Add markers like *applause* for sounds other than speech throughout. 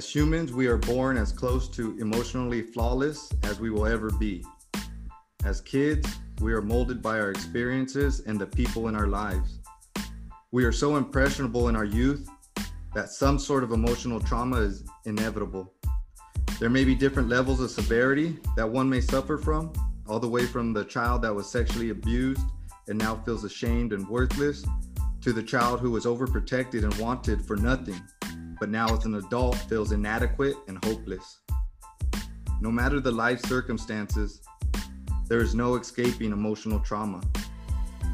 As humans, we are born as close to emotionally flawless as we will ever be. As kids, we are molded by our experiences and the people in our lives. We are so impressionable in our youth that some sort of emotional trauma is inevitable. There may be different levels of severity that one may suffer from, all the way from the child that was sexually abused and now feels ashamed and worthless, to the child who was overprotected and wanted for nothing, but now as an adult feels inadequate and hopeless. No matter the life circumstances, there is no escaping emotional trauma.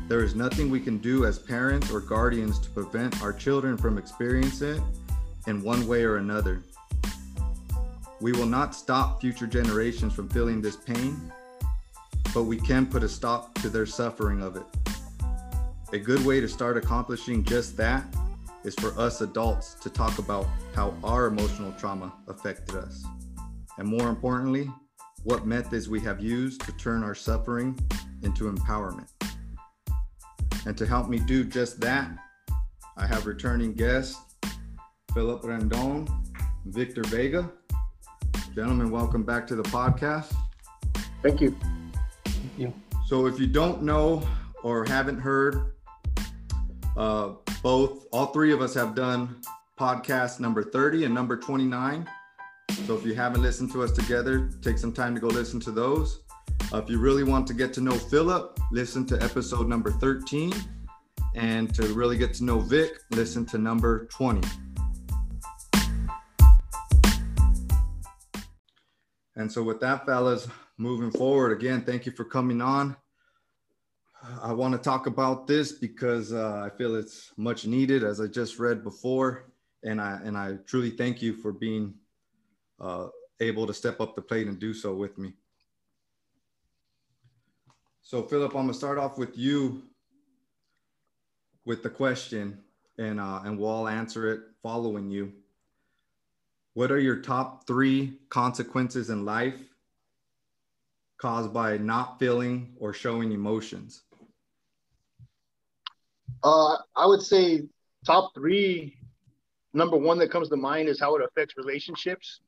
There is nothing we can do as parents or guardians to prevent our children from experiencing it in one way or another. We will not stop future generations from feeling this pain, but we can put a stop to their suffering of it. A good way to start accomplishing just that is for us adults to talk about how our emotional trauma affected us. And more importantly, what methods we have used to turn our suffering into empowerment. And to help me do just that, I have returning guests Philip Rendon, Victor Vega. Gentlemen, welcome back to the podcast. Thank you. Thank you. So, if you don't know or haven't heard, uh, both, all three of us have done podcast number 30 and number 29. So, if you haven't listened to us together, take some time to go listen to those. Uh, if you really want to get to know Philip, listen to episode number 13. And to really get to know Vic, listen to number 20. And so, with that, fellas, moving forward, again, thank you for coming on. I want to talk about this because uh, I feel it's much needed, as I just read before, and I and I truly thank you for being uh, able to step up the plate and do so with me. So, Philip, I'm gonna start off with you with the question, and uh, and we'll all answer it following you. What are your top three consequences in life caused by not feeling or showing emotions? Uh, I would say top three. Number one that comes to mind is how it affects relationships,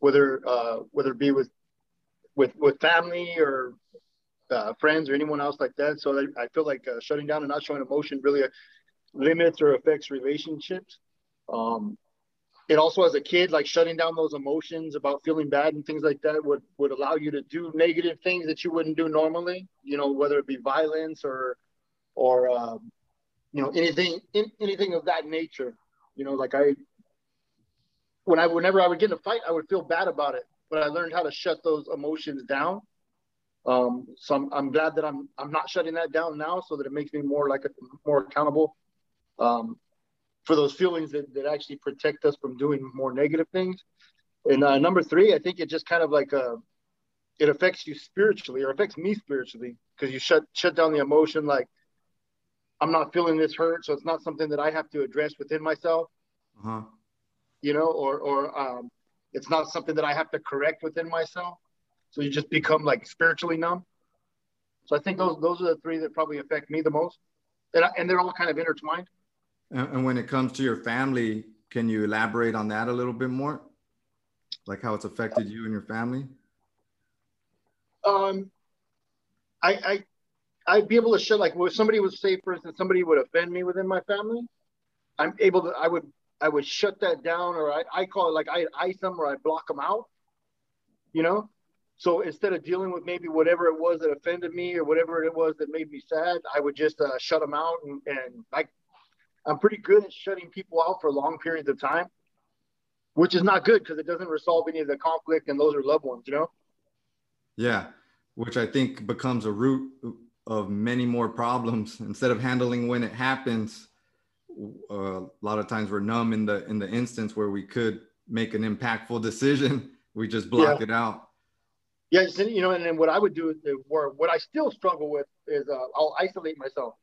whether uh, whether it be with with with family or uh, friends or anyone else like that. So I, feel like uh, shutting down and not showing emotion really limits or affects relationships. Um, it also, as a kid, like shutting down those emotions about feeling bad and things like that would would allow you to do negative things that you wouldn't do normally. You know, whether it be violence or or um, you know anything in, anything of that nature. You know, like I when I whenever I would get in a fight, I would feel bad about it, but I learned how to shut those emotions down um, so I'm, I'm glad that I'm I'm not shutting that down now, so that it makes me more like a more accountable um, for those feelings that, that actually protect us from doing more negative things. And uh, number three, I think it just kind of like uh, it affects you spiritually, or affects me spiritually, because you shut shut down the emotion. Like I'm not feeling this hurt, so it's not something that I have to address within myself. Uh-huh. You know, or or um, it's not something that I have to correct within myself so you just become like spiritually numb. So I think those those are the three that probably affect me the most, and I, and they're all kind of intertwined. And when it comes to your family, can you elaborate on that a little bit more, like how it's affected you and your family? Um, I I I'd be able to show like if somebody would say, for instance, somebody would offend me within my family, I'm able to I would I would shut that down, or I, I call it like I ice them or I block them out. You know, so instead of dealing with maybe whatever it was that offended me or whatever it was that made me sad, I would just uh, shut them out. And, and I, I'm pretty good at shutting people out for long periods of time, which is not good because it doesn't resolve any of the conflict and those are loved ones, you know? Yeah, which I think becomes a root of many more problems. *laughs* Instead of handling when it happens, uh, a lot of times we're numb in the in the instance where we could make an impactful *laughs* decision. We just block yeah. it out. Yeah, you know, and then what I would do is, or what I still struggle with is uh, I'll isolate myself.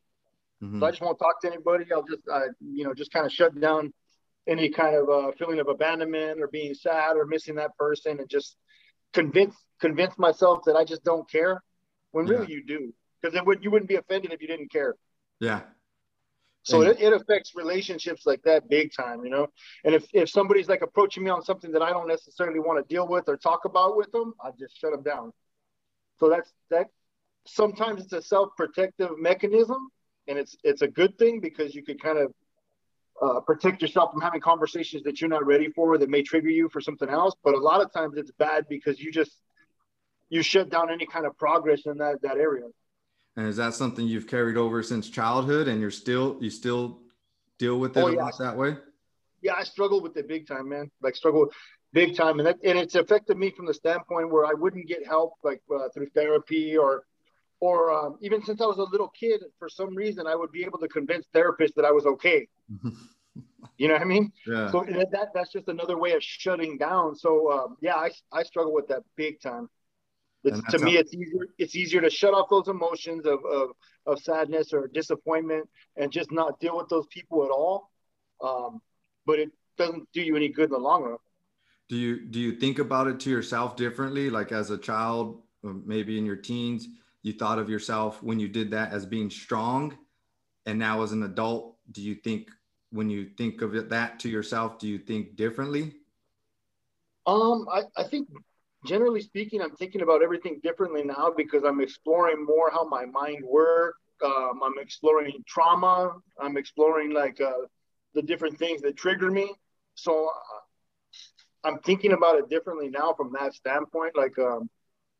Mm-hmm. So I just won't talk to anybody. I'll just, uh, you know, just kind of shut down any kind of uh, feeling of abandonment or being sad or missing that person, and just convince convince myself that I just don't care. When really yeah. you do, because then would you wouldn't be offended if you didn't care. Yeah, So and, it, it affects relationships like that big time, you know. And if if somebody's like approaching me on something that I don't necessarily want to deal with or talk about with them, I just shut them down. So that's that. Sometimes it's a self-protective mechanism, and it's it's a good thing because you could kind of uh, protect yourself from having conversations that you're not ready for that may trigger you for something else. But a lot of times it's bad because you just you shut down any kind of progress in that that area. And is that something you've carried over since childhood, and you're still you still deal with it oh, yeah. that way? Yeah, I struggle with it big time, man. Like struggle big time, and that and it's affected me from the standpoint where I wouldn't get help like uh, through therapy or or um, even since I was a little kid, for some reason I would be able to convince therapists that I was okay. *laughs* you know what I mean? Yeah. So that that's just another way of shutting down. So um, yeah, I I struggle with that big time. It's, to me, it's easier. It's easier to shut off those emotions of, of of sadness or disappointment and just not deal with those people at all. Um, but it doesn't do you any good in the long run. Do you do you think about it to yourself differently? Like as a child, maybe in your teens, you thought of yourself when you did that as being strong, and now as an adult, do you think when you think of it that to yourself, do you think differently? Um, I, I think generally speaking, I'm thinking about everything differently now because I'm exploring more how my mind works. Um, I'm exploring trauma. I'm exploring like uh, the different things that trigger me. So uh, I'm thinking about it differently now from that standpoint. Like um,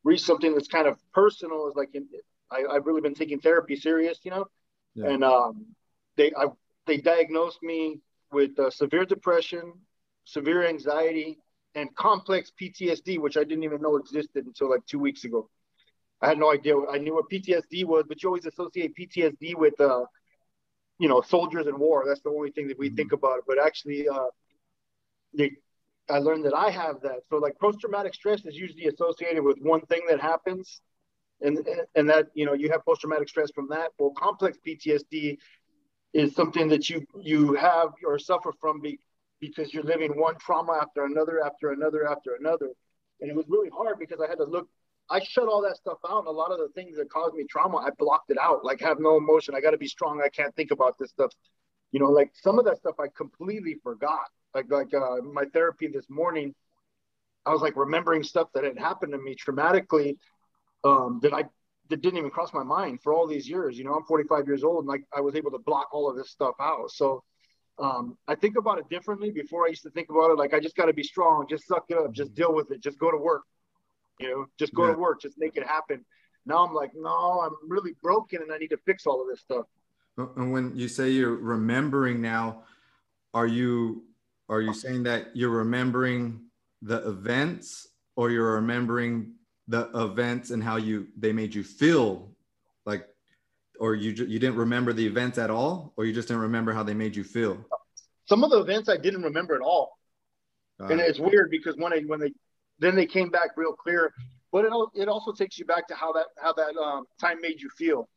reach something that's kind of personal is like in, I, have really been taking therapy serious, you know, yeah. and um, they I, they diagnosed me with uh, severe depression, severe anxiety, and complex PTSD, which I didn't even know existed until like two weeks ago. I had no idea. I knew what PTSD was, but you always associate PTSD with, uh, you know, soldiers in war. That's the only thing that we mm-hmm. think about. But actually, uh, they, I learned that I have that. So like post-traumatic stress is usually associated with one thing that happens, and and that you know you have post-traumatic stress from that. Well, complex PTSD is something that you you have or suffer from be, because you're living one trauma after another, after another, after another. And it was really hard because I had to look, I shut all that stuff out. A lot of the things that caused me trauma, I blocked it out. Like have no emotion. I got to be strong. I can't think about this stuff. You know, like some of that stuff I completely forgot. Like, like uh, my therapy this morning, I was like remembering stuff that had happened to me traumatically um, that I that didn't even cross my mind for all these years. You know, I'm 45 years old and like I was able to block all of this stuff out. So um, I think about it differently. Before I used to think about it like I just got to be strong, just suck it up, just deal with it, just go to work, you know, just go yeah. to work, just make it happen. Now I'm like, no, I'm really broken and I need to fix all of this stuff. And when you say you're remembering now, are you are you saying that you're remembering the events or you're remembering the events and how you they made you feel like or you you didn't remember the events at all, or you just didn't remember how they made you feel? Some of the events I didn't remember at all, uh, and it's weird because when I when they then they came back real clear, but it it also takes you back to how that how that um, time made you feel.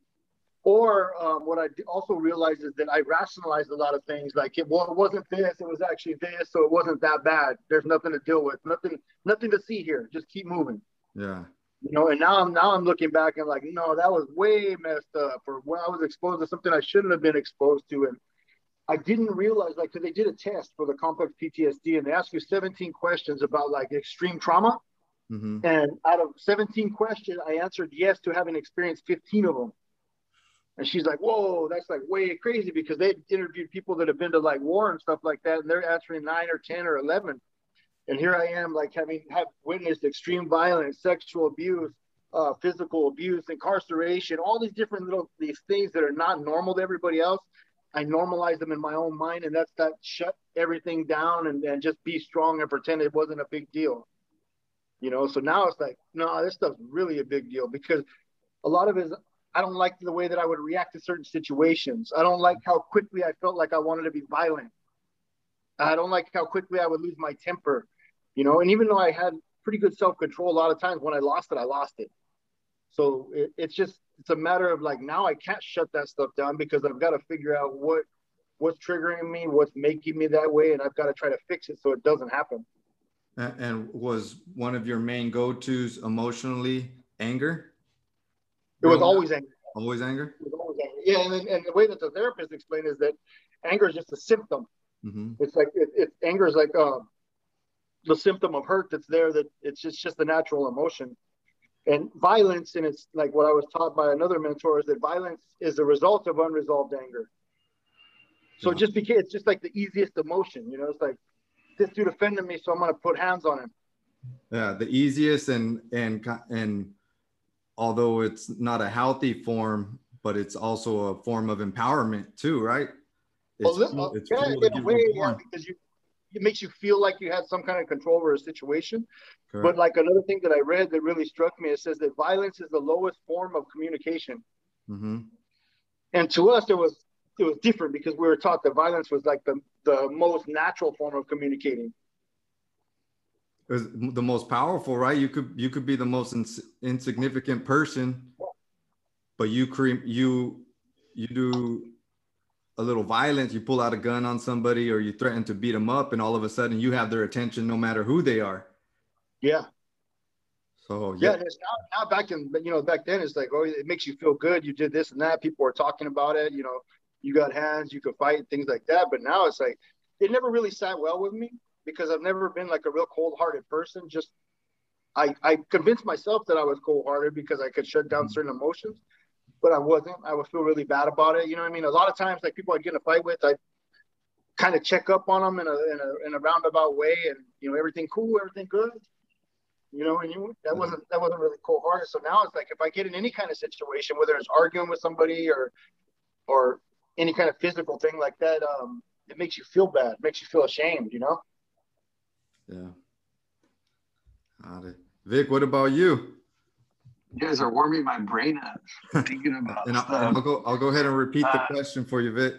Or um, what I also realized is that I rationalized a lot of things. Like, it, well, it wasn't this; it was actually this, so it wasn't that bad. There's nothing to deal with, nothing, nothing to see here. Just keep moving. Yeah you know and now i'm now i'm looking back and like no that was way messed up or when i was exposed to something i shouldn't have been exposed to. And i didn't realize like because they did a test for the complex ptsd and they asked you 17 questions about like extreme trauma. Mm-hmm. and out of 17 questions i answered yes to having experienced 15 of them. And she's like whoa that's like way crazy because they interviewed people that have been to like war and stuff like that and they're answering 9 or 10 or 11 and here I am, like having have witnessed extreme violence, sexual abuse, uh, physical abuse, incarceration, all these different little these things that are not normal to everybody else. I normalize them in my own mind, and that's that shut everything down and, and just be strong and pretend it wasn't a big deal. You know, so now it's like, no, this stuff's really a big deal because a lot of it is I don't like the way that I would react to certain situations. I don't like how quickly I felt like I wanted to be violent. I don't like how quickly I would lose my temper you know, and even though I had pretty good self control, a lot of times when I lost it, I lost it. So it, it's just it's a matter of like now I can't shut that stuff down because I've got to figure out what what's triggering me, what's making me that way, and I've got to try to fix it so it doesn't happen. And was one of your main go-tos emotionally anger? It was always anger. Always anger. It was always Yeah, and, and the way that the therapist explained is that anger is just a symptom. Mm-hmm. It's like it, it, anger is like uh, the symptom of hurt that's there. That it's just just a natural emotion, and violence. And it's like what I was taught by another mentor is that violence is the result of unresolved anger. So yeah. just because it's just like the easiest emotion, you know, it's like this dude offended me, so I'm gonna put hands on him. Yeah, the easiest and and and although it's not a healthy form, but it's also a form of empowerment too, right? It's, well, it's yeah, in a way, yeah, because you it makes you feel like you had some kind of control over a situation. Correct. But like another thing that I read that really struck me, it says that violence is the lowest form of communication. Mm-hmm. And to us, it was it was different because we were taught that violence was like the the most natural form of communicating was the most powerful, right? You could you could be the most ins- insignificant person, but you create you you do a little violence. You pull out a gun on somebody, or you threaten to beat them up, and all of a sudden you have their attention, no matter who they are. Yeah. So yeah, yeah now, now back in you know back then it's like oh it makes you feel good. You did this and that. People were talking about it. You know, you got hands, you could fight, things like that. But now it's like it never really sat well with me because I've never been like a real cold-hearted person. Just I, I convinced myself that I was cold-hearted because I could shut down mm-hmm. certain emotions, but I wasn't. I would feel really bad about it. You know what I mean? A lot of times, like people I'd get in a fight with, I kind of check up on them in a, in a in a roundabout way, and you know everything cool, everything good. You know, and you that mm-hmm. wasn't that wasn't really cold-hearted. So now it's like if I get in any kind of situation, whether it's arguing with somebody or or any kind of physical thing like that, um, it makes you feel bad, makes you feel ashamed. You know. Yeah. Got it. Vic, what about you? You guys are warming my brain up *laughs* thinking about and I'll, I'll, go I'll go ahead and repeat the uh, question for you, Vic.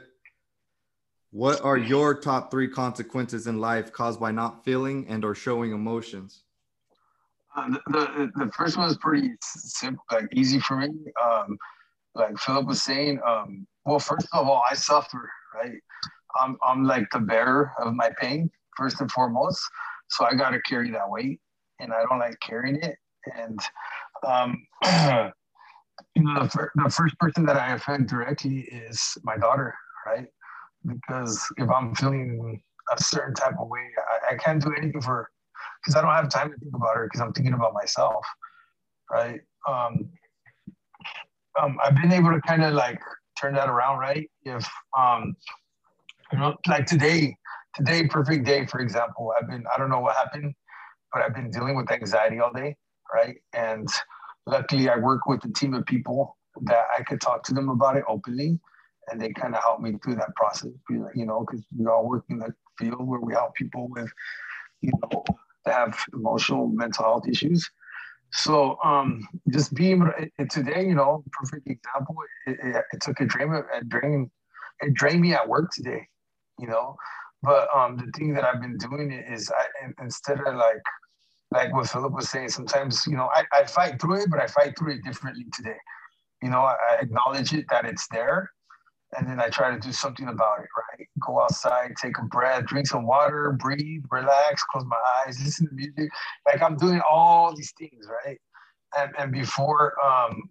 What are your top three consequences in life caused by not feeling and or showing emotions? Uh, the, the, the first one is pretty simple, like easy for me. Um, like Philip was saying, um, well, first of all, I suffer, right? I'm, I'm like the bearer of my pain, first and foremost. So I got to carry that weight, and I don't like carrying it. And um, *clears throat* you know, the, fir- the first person that I affect directly is my daughter, right? Because if I'm feeling a certain type of way, I, I can't do anything for her because I don't have time to think about her because I'm thinking about myself, right? Um, um, I've been able to kind of like turn that around, right? If um, you know, like today, today, perfect day, for example, I've been, I don't know what happened, but I've been dealing with anxiety all day, right? And luckily, I work with a team of people that I could talk to them about it openly. And they kind of help me through that process, you know, because we all work in the field where we help people with, you know, that have emotional, mental health issues. So um, just being today, you know, perfect example. It, it, it took a drain, a drain, it drained me at work today. You know, but um, the thing that I've been doing is I, instead of like like what Philip was saying, sometimes you know I, I fight through it, but I fight through it differently today. You know, I, I acknowledge it that it's there, and then I try to do something about it. Right? Go outside, take a breath, drink some water, breathe, relax, close my eyes, listen to music. Like I'm doing all these things, right? And and before um,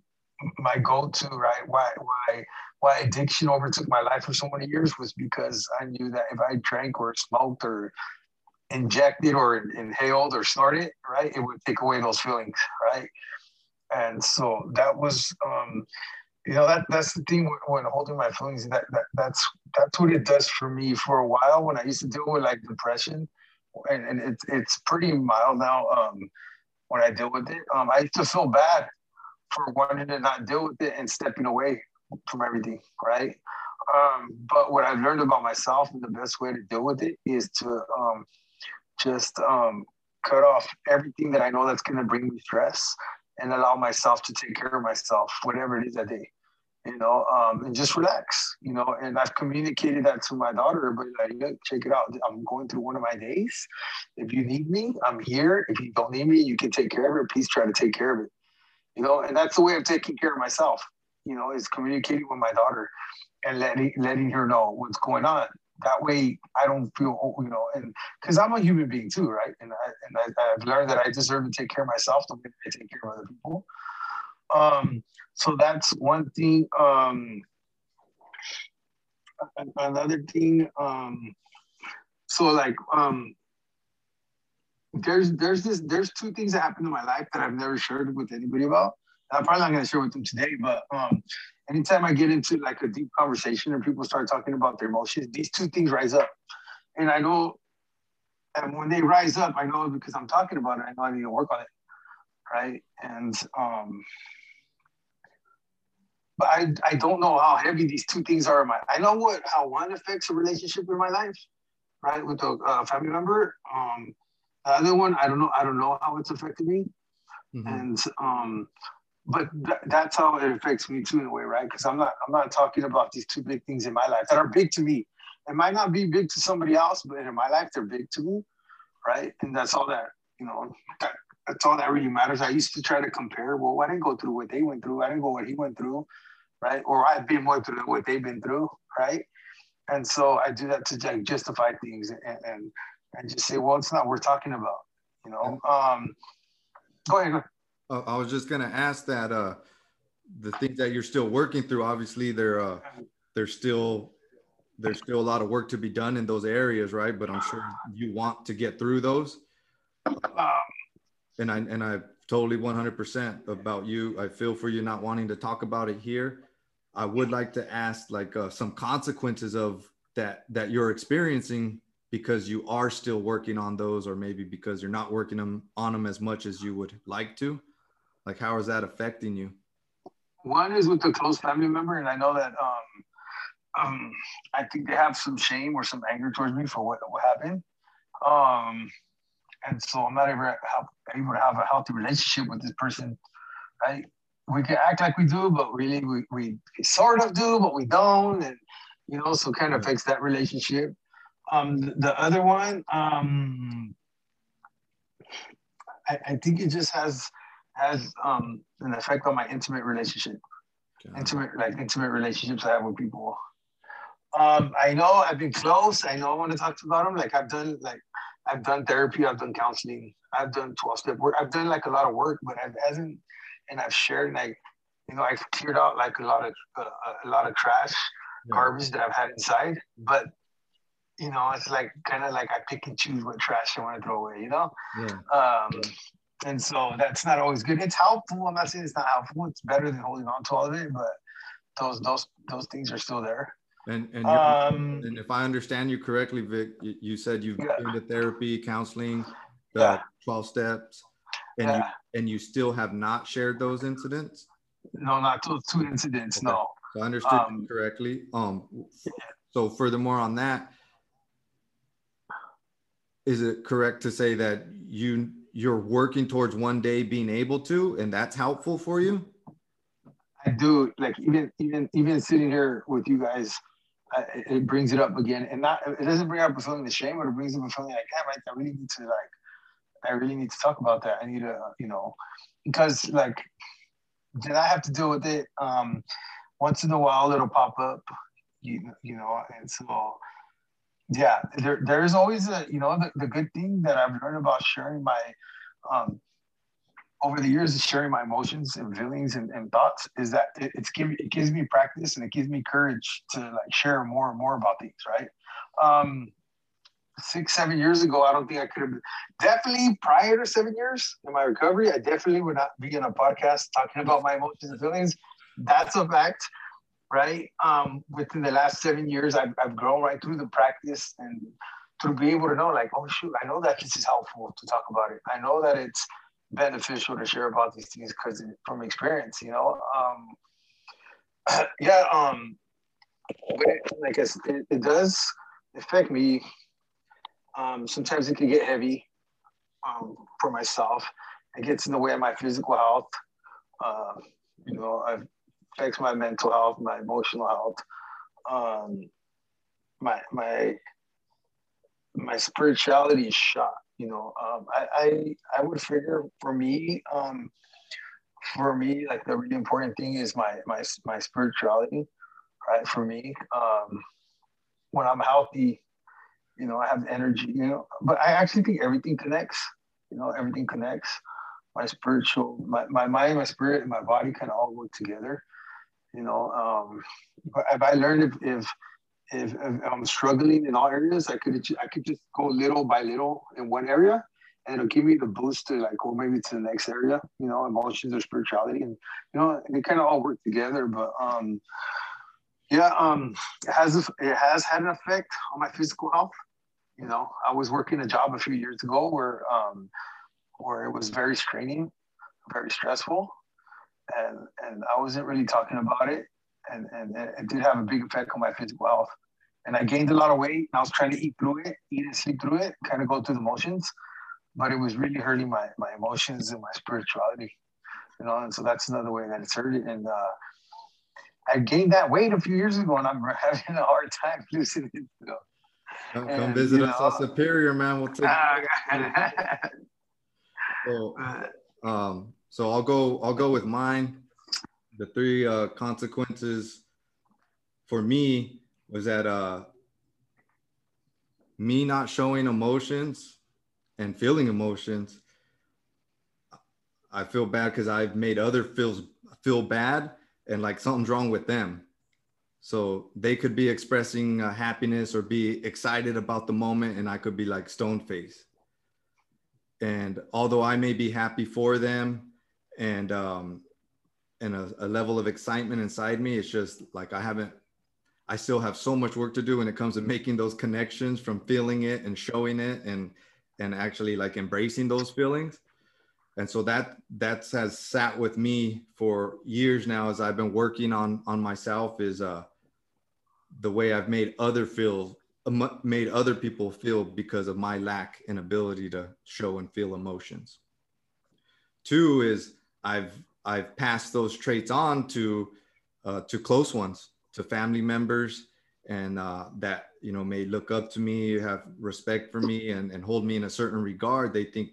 my go-to, right? Why why why addiction overtook my life for so many years was because I knew that if I drank or smoked or injected or inhaled or snorted, right, it would take away those feelings, right? And so that was, um, you know, that that's the thing when, holding my feelings. That, that that's that's what it does for me. For a while, when I used to deal with like depression, and, and it's it's pretty mild now. Um, when I deal with it, um, I used to feel bad for wanting to not deal with it and stepping away from everything, right? Um, but what I've learned about myself and the best way to deal with it is to um, just um, cut off everything that I know that's going to bring me stress and allow myself to take care of myself, whatever it is that day, you know, um, and just relax, you know. And I've communicated that to my daughter, but like, look, check it out. I'm going through one of my days. If you need me, I'm here. If you don't need me, you can take care of it. Please try to take care of it, you know. And that's the way of taking care of myself you know, is communicating with my daughter and letting letting her know what's going on. That way, I don't feel, you know, and because I'm a human being too, right? And I and I, have learned that I deserve to take care of myself the way I take care of other people. Um, so that's one thing. Um, another thing. Um, so like um, there's there's this there's two things that happened in my life that I've never shared with anybody about. I'm probably not gonna share with them today, but um, anytime I get into like a deep conversation and people start talking about their emotions, these two things rise up. And I know, and when they rise up, I know because I'm talking about it, I know I need to work on it, right? And um, but I, I don't know how heavy these two things are in my. I know what how one affects a relationship in my life, right, with a uh, family member. Um, the other one, I don't know. I don't know how it's affected me, mm-hmm. and um, but th- that's how it affects me too in a way, right? Because I'm not I'm not talking about these two big things in my life that are big to me. It might not be big to somebody else, but in my life they're big to me, right? And that's all that you know. That, that's all that really matters. I used to try to compare. Well, I didn't go through what they went through. I didn't go what he went through, right? Or I've been more through what they've been through, right? And so I do that to like justify things and, and and just say, well, it's not worth talking about, you know. Um, go ahead. Uh, I was just gonna ask that uh, the things that you're still working through. Obviously, there uh, there's still there's still a lot of work to be done in those areas, right? But I'm sure you want to get through those. Uh, and I and I totally 100% about you. I feel for you not wanting to talk about it here. I would like to ask like uh, some consequences of that that you're experiencing because you are still working on those or maybe because you're not working them on them as much as you would like to like, how is that affecting you? One is with a close family member, and I know that um, um, I think they have some shame or some anger towards me for what, what happened. Um, and so I'm not ever able to have a healthy relationship with this person. Right? We can act like we do, but really we, we sort of do, but we don't. And, you know, so kind of affects that relationship. Um, the, the other one, um, I, I think it just has has um, an effect on my intimate relationship, intimate like intimate relationships I have with people. Um, I know I've been close. I know I want to talk about them. Like I've done like I've done therapy. I've done counseling. I've done twelve step work. I've done like a lot of work, but I've hasn't and I've shared like you know I've cleared out like a lot of uh, a lot of trash, yeah. garbage that I've had inside. But you know, it's like kind of like I pick and choose what trash I want to throw away. You know. Yeah. Um, and so that's not always good. It's helpful. I'm not saying it's not helpful. It's better than holding on to all of it, but those those those things are still there. And and, um, and if I understand you correctly, Vic, you said you've yeah. been to therapy, counseling, the yeah. 12 steps, and yeah. you and you still have not shared those incidents. No, not those two incidents. Okay. No. So I understood um, correctly. Um. So furthermore on that, is it correct to say that you you're working towards one day being able to, and that's helpful for you? I do. Like even even even sitting here with you guys, uh, it brings it up again, and not it doesn't bring up a feeling of shame, but it brings up a feeling like, damn, I, I really need to like, I really need to talk about that. I need to, you know, because like, then I have to deal with it. Um, once in a while, it'll pop up, you you know, and so yeah there, there's always a you know the, the good thing that i've learned about sharing my um over the years of sharing my emotions and feelings and, and thoughts is that it, it's give, it gives me practice and it gives me courage to like share more and more about things right? Um six seven years ago i don't think i could have definitely prior to seven years in my recovery i definitely would not be in a podcast talking about my emotions and feelings. That's a fact right? Um, within the last seven years, I've, I've grown right through the practice and to be able to know, like, oh, shoot, I know that this is helpful to talk about it. I know that it's beneficial to share about these things because from experience, you know. Um, *clears throat* yeah, um, it, like i it, it does affect me. Um, sometimes it can get heavy um, for myself. It gets in the way of my physical health. Uh, you know, I've affects my mental health, my emotional health, um, my my my spirituality is shot. You know, um, I, I I would figure for me, um, for me, like the really important thing is my my my spirituality, right? For me, um, when I'm healthy, you know, I have energy. You know, but I actually think everything connects. You know, everything connects. My spiritual, my, my mind, my spirit, and my body kind of all work together you know um, but I learned if, if if, if, I'm struggling in all areas, I could I could just go little by little in one area, and it'll give me the boost to like go maybe to the next area, you know, emotions or spirituality, and you know, they kind of all work together. But um, yeah, um, it has it has had an effect on my physical health. You know, I was working a job a few years ago where um, where it was very straining, very stressful, and and I wasn't really talking about it and, and it did have a big effect on my physical health. And I gained a lot of weight. I was trying to eat through it, eat and sleep through it, kind of go through the motions, but it was really hurting my my emotions and my spirituality, you know. And so that's another way that it's hurting. And uh, I gained that weight a few years ago, and I'm *laughs* having a hard time *laughs* losing it. You know? Come, and, come visit us know, at Superior, man. We'll take. *laughs* so, um, so I'll go. I'll go with mine the three uh, consequences for me was that uh, me not showing emotions and feeling emotions. I feel bad because I've made other feels feel bad and like something's wrong with them. So they could be expressing uh, happiness or be excited about the moment, and I could be like stone face. And although I may be happy for them, and um, and a, a level of excitement inside me. It's just like I haven't I still have so much work to do when it comes to making those connections from feeling it and showing it and and actually like embracing those feelings. And so that that has sat with me for years now as I've been working on on myself is uh the way I've made other feel made other people feel because of my lack in ability to show and feel emotions. Two is I've I've passed those traits on to uh, to close ones, to family members, and uh, that you know may look up to me, have respect for me, and, and hold me in a certain regard. They think,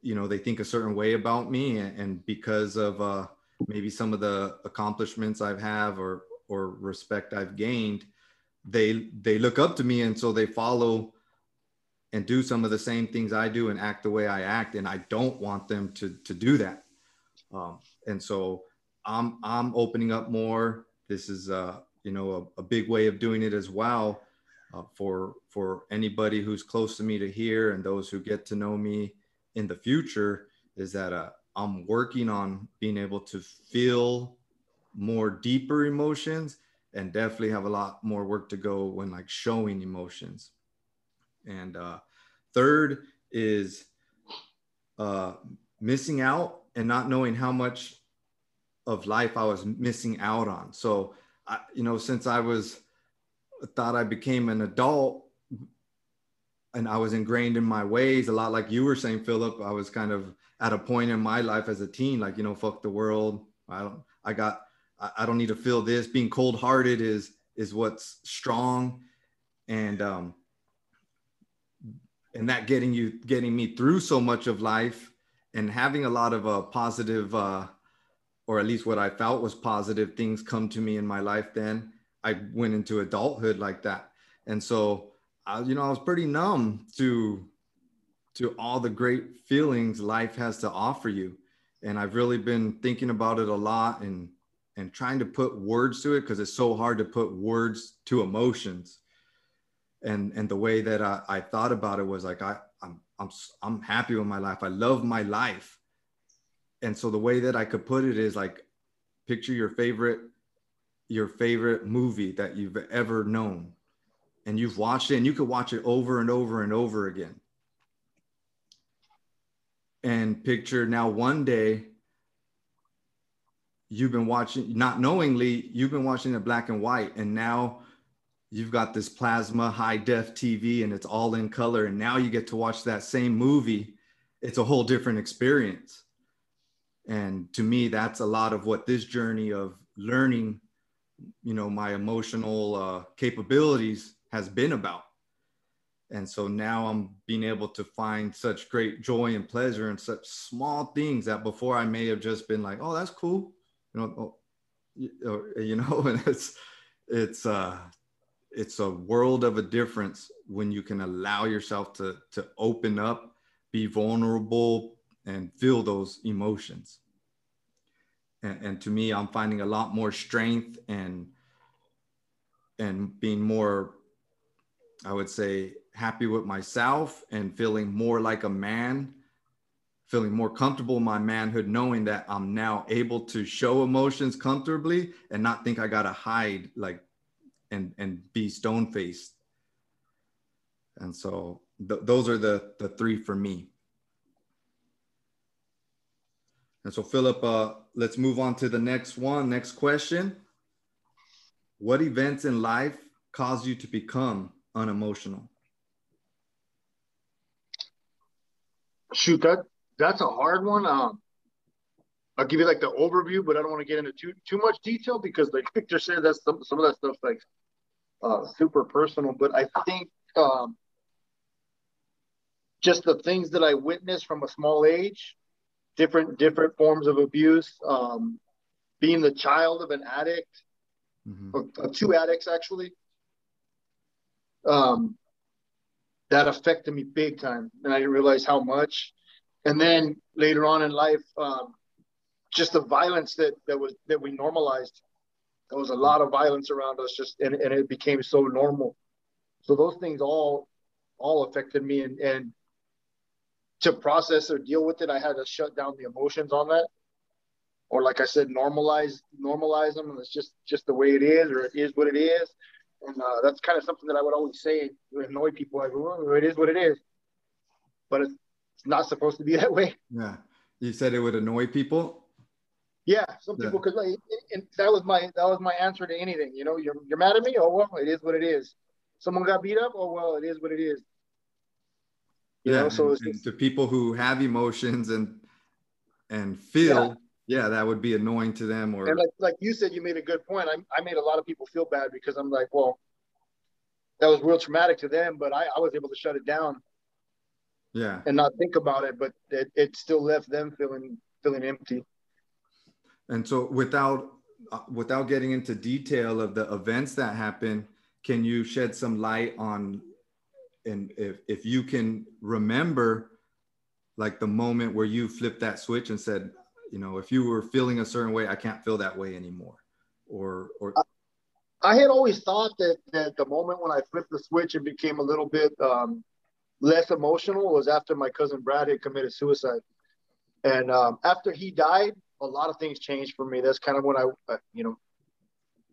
you know, they think a certain way about me, and, and because of uh, maybe some of the accomplishments I've have or or respect I've gained, they they look up to me, and so they follow and do some of the same things I do and act the way I act, and I don't want them to to do that um, and so I'm I'm opening up more. This is uh, you know a, a big way of doing it as well uh, for for anybody who's close to me to hear and those who get to know me in the future is that uh, I'm working on being able to feel more deeper emotions and definitely have a lot more work to go when like showing emotions. And uh, third is uh, missing out and not knowing how much of life I was missing out on. So, I, you know, since I was thought I became an adult and I was ingrained in my ways, a lot like you were saying, Philip, I was kind of at a point in my life as a teen, like, you know, fuck the world. I don't, I got, I don't need to feel this. Being cold hearted is, is what's strong. And, um, and that getting you, getting me through so much of life and having a lot of uh, positive, uh, or at least what I felt was positive things come to me in my life. Then I went into adulthood like that, and so I, you know I was pretty numb to to all the great feelings life has to offer you, and I've really been thinking about it a lot and and trying to put words to it because it's so hard to put words to emotions. And and the way that I, I thought about it was like I I'm I'm happy with my life. I love my life. And so the way that I could put it is like picture your favorite your favorite movie that you've ever known and you've watched it and you could watch it over and over and over again. And picture now one day you've been watching not knowingly you've been watching it black and white and now you've got this plasma high def TV and it's all in color. And now you get to watch that same movie. It's a whole different experience. And to me, that's a lot of what this journey of learning, you know, my emotional uh, capabilities has been about. And so now I'm being able to find such great joy and pleasure in such small things that before I may have just been like, oh, that's cool. You know, oh, you know, *laughs* and it's, it's, uh, it's a world of a difference when you can allow yourself to to open up be vulnerable and feel those emotions. And, and to me i'm finding a lot more strength and and being more, I would say, happy with myself and feeling more like a man, feeling more comfortable in my manhood, knowing that I'm now able to show emotions comfortably and not think I gotta hide like and and be stone faced. And so th- those are the the three for me. And so Philip, uh, let's move on to the next one. Next question. What events in life cause you to become unemotional? Shoot, that that's a hard one. Um, I'll give you like the overview, but I don't want to get into too too much detail because, like Victor said, that's some, some of that stuff like uh, super personal. But I think um, just the things that I witnessed from a small age, different different forms of abuse, um, being the child of an addict, mm-hmm. of, of, two addicts actually. Um, that affected me big time, and I didn't realize how much. And then later on in life, um, just the violence that that was that we normalized. There was a lot of violence around us, just and, and it became so normal. So those things all all affected me, and and to process or deal with it, I had to shut down the emotions on that, or like I said, normalize normalize them, and it's just just the way it is, or it is what it is. And uh, that's kind of something that I would always say to annoy people. Like, it is what it is, but it's not supposed to be *laughs* that way. Yeah, you said it would annoy people. Yeah, some people because like, and that was my that was my answer to anything. You know, you're you're mad at me. Oh well, it is what it is. Someone got beat up. Oh well, it is what it is. You yeah, know, so and, and to people who have emotions and and feel, yeah. yeah. that would be annoying to them. Or and like like you said, you made a good point. I I made a lot of people feel bad because I'm like, well, that was real traumatic to them, but I I was able to shut it down. Yeah. And not think about it, but it, it still left them feeling feeling empty. And so without uh, without getting into detail of the events that happen, can you shed some light on and if, if you can remember like the moment where you flipped that switch and said, you know, if you were feeling a certain way, I can't feel that way anymore. Or or I had always thought that, that the moment when I flipped the switch and became a little bit um, less emotional was after my cousin Brad had committed suicide. And um, after he died, a lot of things changed for me. That's kind of when I, uh, you know,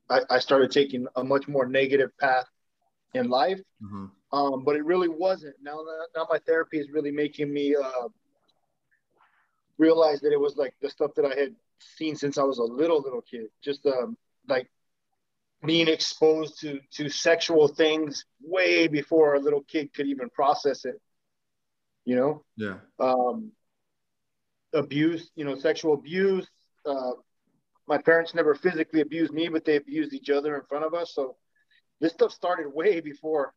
I, I, started taking a much more negative path in life. Mm-hmm. Um, but it really wasn't. Now, now my therapy is really making me uh, realize that it was like the stuff that I had seen since I was a little little kid. Just um, like being exposed to to sexual things way before a little kid could even process it. You know. Yeah. Um, abuse, you know, sexual abuse. Uh, my parents never physically abused me, but they abused each other in front of us. So this stuff started way before.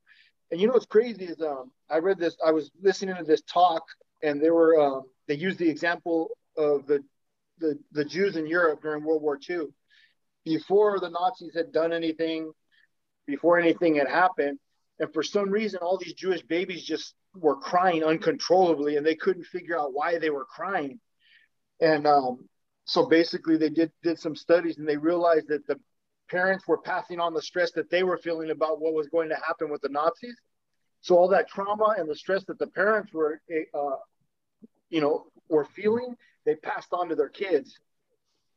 And you know what's crazy is um, I read this. I was listening to this talk, and they were um, they used the example of the, the the Jews in Europe during World War II. Before the Nazis had done anything, before anything had happened, and for some reason, all these Jewish babies just were crying uncontrollably and they couldn't figure out why they were crying. And um, so basically, they did, did some studies and they realized that the parents were passing on the stress that they were feeling about what was going to happen with the Nazis. So all that trauma and the stress that the parents were, uh, you know, were feeling, they passed on to their kids.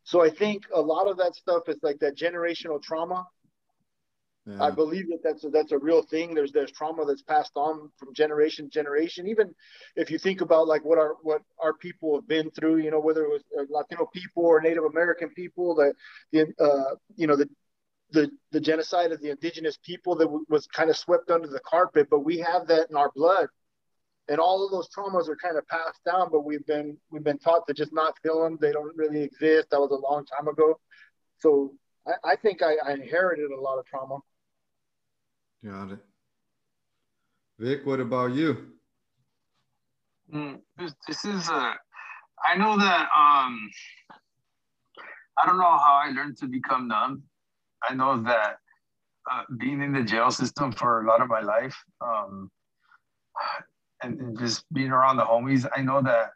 So I think a lot of that stuff is like that generational trauma yeah. I believe that that's a, that's a real thing. There's there's trauma that's passed on from generation to generation. Even if you think about like what our what our people have been through, you know, whether it was uh, Latino people or Native American people, the the uh, you know the the the genocide of the indigenous people that w- was kind of swept under the carpet, but we have that in our blood, and all of those traumas are kind of passed down. But we've been we've been taught to just not feel them. They don't really exist. That was a long time ago. So I, I think I, I inherited a lot of trauma. Got it. Vic, what about you? Mm, this, is a, I know that, um, I don't know how I learned to become numb. I know that uh, being in the jail system for a lot of my life um, and, and just being around the homies, I know that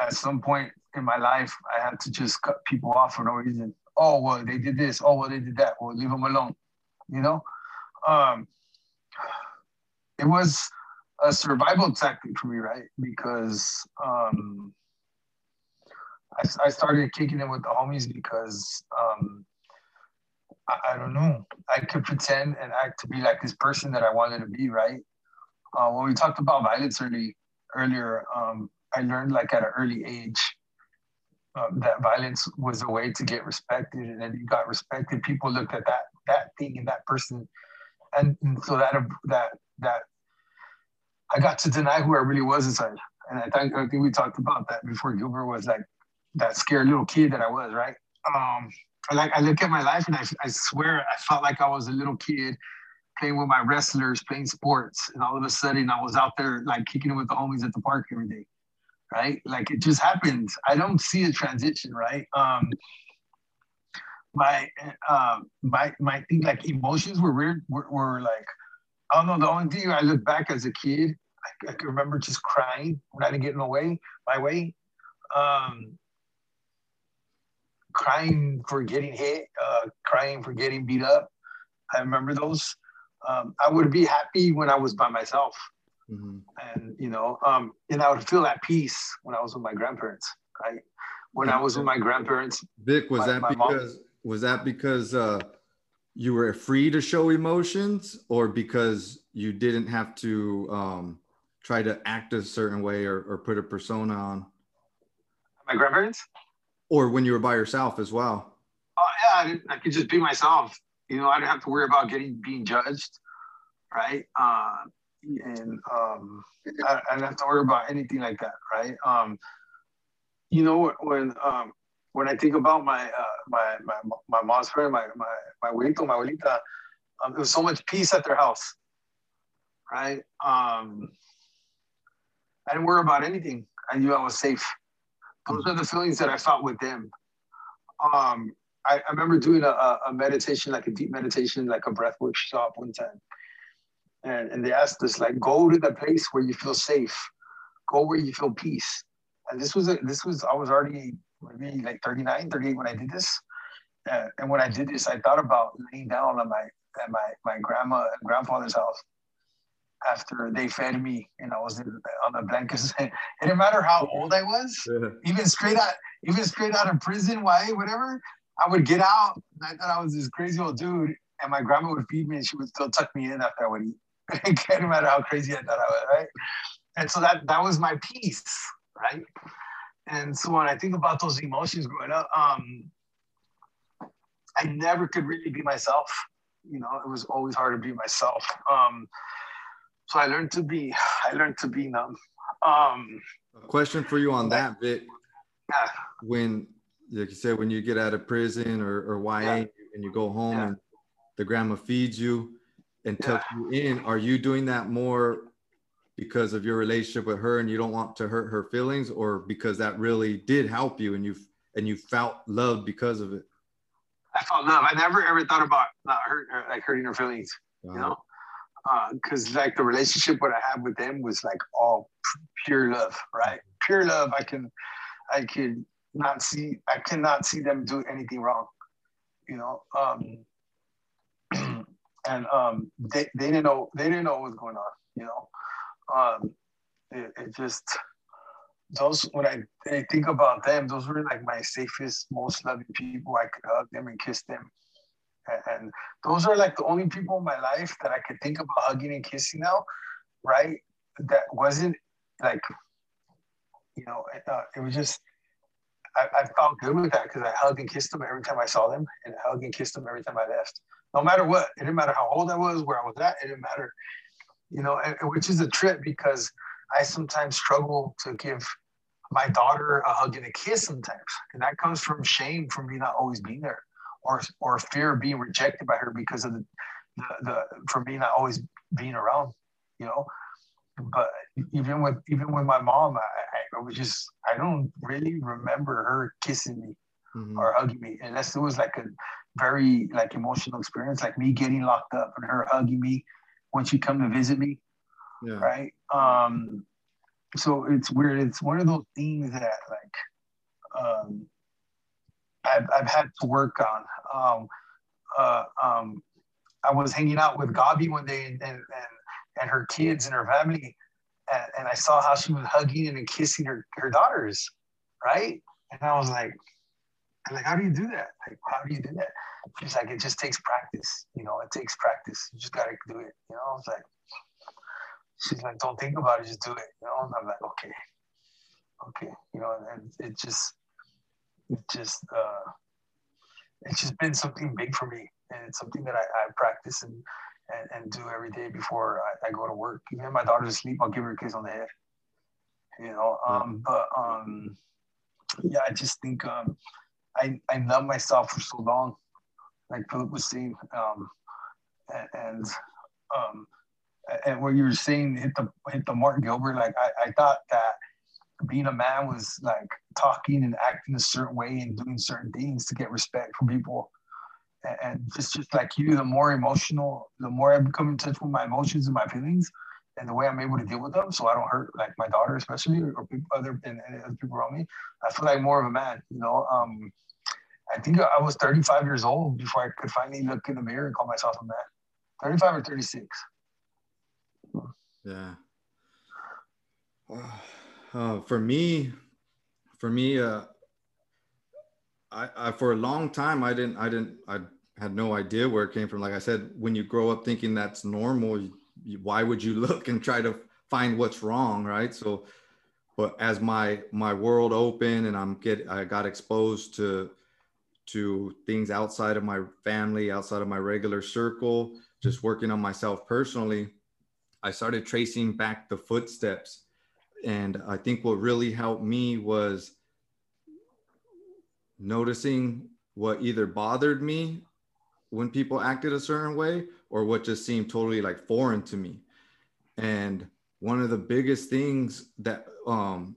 at some point in my life, I had to just cut people off for no reason. Oh, well, they did this. Oh, well, they did that. Well, leave them alone you know. Um, it was a survival tactic for me, right? Because um, I, I started kicking it with the homies because um, I, I, don't know. I could pretend and act to be like this person that I wanted to be, right? Uh, when we talked about violence early, earlier, um, I learned like at an early age uh, that violence was a way to get respected, and then you got respected. People looked at that that thing and that person, and, so that that that I got to deny who I really was inside. And I think I think we talked about that before. Gilbert was like that scared little kid that I was, right? Um, I like I look at my life and I, I swear I felt like I was a little kid playing with my wrestlers, playing sports, and all of a sudden I was out there like kicking it with the homies at the park every day, right? Like it just happened. I don't see a transition, right? Um, my uh, my my thing like emotions were weird were, were like I don't know. The only thing I look back as a kid, I, I can remember just crying when I didn't get in the way my way. Um, crying for getting hit, uh, crying for getting beat up. I remember those. Um, I would be happy when I was by myself. Mm-hmm. And, you know, um, and I would feel at peace when I was with my grandparents, right? When I was with my grandparents. Vic, was my, that because, mom, was that because uh, you were free to show emotions or because you didn't have to um, try to act a certain way or, or put a persona on? My grandparents? or when you were by yourself as well? Oh yeah, I, I could just be myself. You know, I didn't have to worry about getting being judged, right? Uh, and um, I, I didn't have to worry about anything like that, right? Um, you know, when um, when I think about my uh, my, my my mom's friend, my my my abuelito, my abuelita, um, there was so much peace at their house, right? Um, I didn't worry about anything. I knew I was safe those are the feelings that I felt with them. Um, I, I remember doing a, a, meditation, like a deep meditation, like a breath workshop one time. And, and they asked us, like, go to the place where you feel safe, go where you feel peace. And this was, a, this was, I was already maybe like 39, 38 when I did this. Uh, and when I did this, I thought about laying down on my, at my, my grandma and grandfather's house after they fed me and I was on the blankets. *laughs* it didn't matter how old I was, even straight out, even straight out of prison, why, whatever. I would get out and I thought I was this crazy old dude, and my grandma would feed me and she would still tuck me in after I would eat. *laughs* it didn't matter how crazy I thought I was, right? And so that that was my peace, right? And so when I think about those emotions growing up, um, I never could really be myself. You know, it was always hard to be myself. Um, so I learned to be, I learned to be numb. Um, a question for you on that, Vic. Yeah. When, like you said, when you get out of prison or, or YA yeah. and you go home yeah. and the grandma feeds you and tucks you in, are you doing that more because of your relationship with her and you don't want to hurt her feelings or because that really did help you and you and you felt loved because of it? I felt love. I never ever thought about not hurt, like hurting her feelings. You know, because uh, like the relationship what I had with them was like all pure love, right? Pure love. I can, I can not see, I cannot see them do anything wrong, you know. Um, *clears throat* and um, they, they didn't know they didn't know what was going on, you know. Um, it, it just those when I, I think about them, those were like my safest, most loving people. I could hug them and kiss them and those are like the only people in my life that I could think about hugging and kissing now, right? That wasn't like, you know, uh, it was just, I, I felt good with that because I hugged and kissed them every time I saw them and hugged and kissed them every time I left. No matter what, it didn't matter how old I was, where I was at, it didn't matter, you know, which is a trip because I sometimes struggle to give my daughter a hug and a kiss sometimes. And that comes from shame from me not always being there or or fear of being rejected by her because of the the, the for me not always being around, you know. But even with even with my mom, I, I was just I don't really remember her kissing me mm-hmm. or hugging me unless it was like a very like emotional experience, like me getting locked up and her hugging me when she come to visit me. Yeah. Right. Um, so it's weird. It's one of those things that like um, I've, I've had to work on. Um, uh, um, I was hanging out with Gabi one day and and, and her kids and her family, and, and I saw how she was hugging and kissing her her daughters, right? And I was like, I'm like, how do you do that? Like, how do you do that? She's like, it just takes practice. You know, it takes practice. You just gotta do it. You know, I was like, she's like, don't think about it, just do it. You know, and I'm like, okay, okay. You know, and it just, it just, uh, it's just been something big for me, and it's something that I, I practice and, and, and do every day before I, I go to work. Even my daughter's asleep, I'll give her a kiss on the head. You know, um, but um, yeah, I just think um, I I love myself for so long, like Philip was saying, um, and, and um, and what you were saying hit the hit the mark, Gilbert. Like I, I thought that being a man was like talking and acting a certain way and doing certain things to get respect from people. And just just like you, the more emotional, the more I become in touch with my emotions and my feelings, and the way I'm able to deal with them, so I don't hurt like my daughter, especially or people, other and, and other people around me. I feel like more of a man, you know. Um, I think I was 35 years old before I could finally look in the mirror and call myself a man. 35 or 36. Yeah. *sighs* Uh, for me, for me, uh, I, I for a long time I didn't I didn't I had no idea where it came from. Like I said, when you grow up thinking that's normal, why would you *laughs* look and try to find what's wrong, right? So, but as my my world opened and I'm get I got exposed to to things outside of my family, outside of my regular circle, just working on myself personally I started tracing back the footsteps. And I think what really helped me was noticing what either bothered me when people acted a certain way or what just seemed totally like foreign to me. And one of the biggest things that um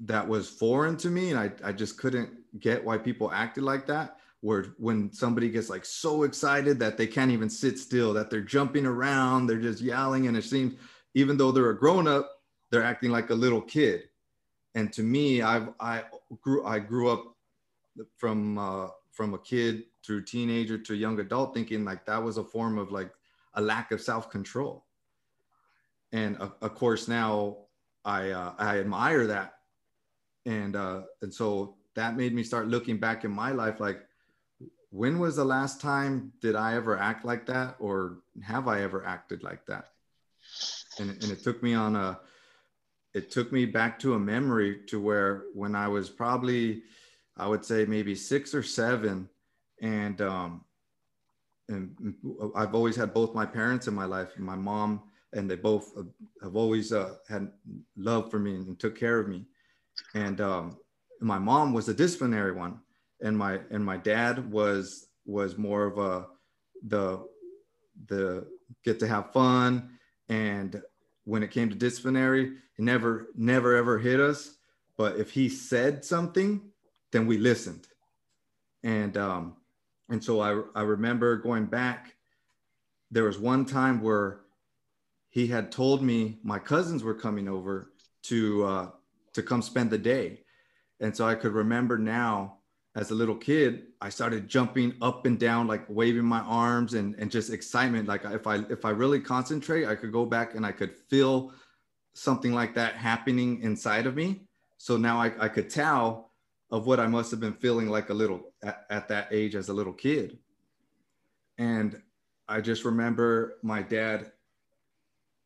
that was foreign to me and I, I just couldn't get why people acted like that where when somebody gets like so excited that they can't even sit still, that they're jumping around, they're just yelling, and it seems even though they're a grown up, they're acting like a little kid. And to me, I've I grew I grew up from uh, from a kid through teenager to young adult, thinking like that was a form of like a lack of self control. And uh, of course, now I uh, I admire that, and uh, and so that made me start looking back in my life like when was the last time did I ever act like that or have I ever acted like that? And, and it took me on a, it took me back to a memory to where when I was probably, I would say maybe six or seven, and um, and I've always had both my parents in my life, my mom, and they both have always uh, had love for me and took care of me. And um, my mom was a disciplinary one, and my and my dad was was more of a the the get to have fun. And when it came to disciplinary he never never ever hit us. But if he said something then we listened. And um and so i i remember going back there was one time where he had told me my cousins were coming over to uh to come spend the day and so i could remember now as a little kid, I started jumping up and down, like waving my arms and, and just excitement. Like if I if I really concentrate, I could go back and I could feel something like that happening inside of me. So now I, I could tell of what I must have been feeling like a little at, at that age as a little kid. And I just remember my dad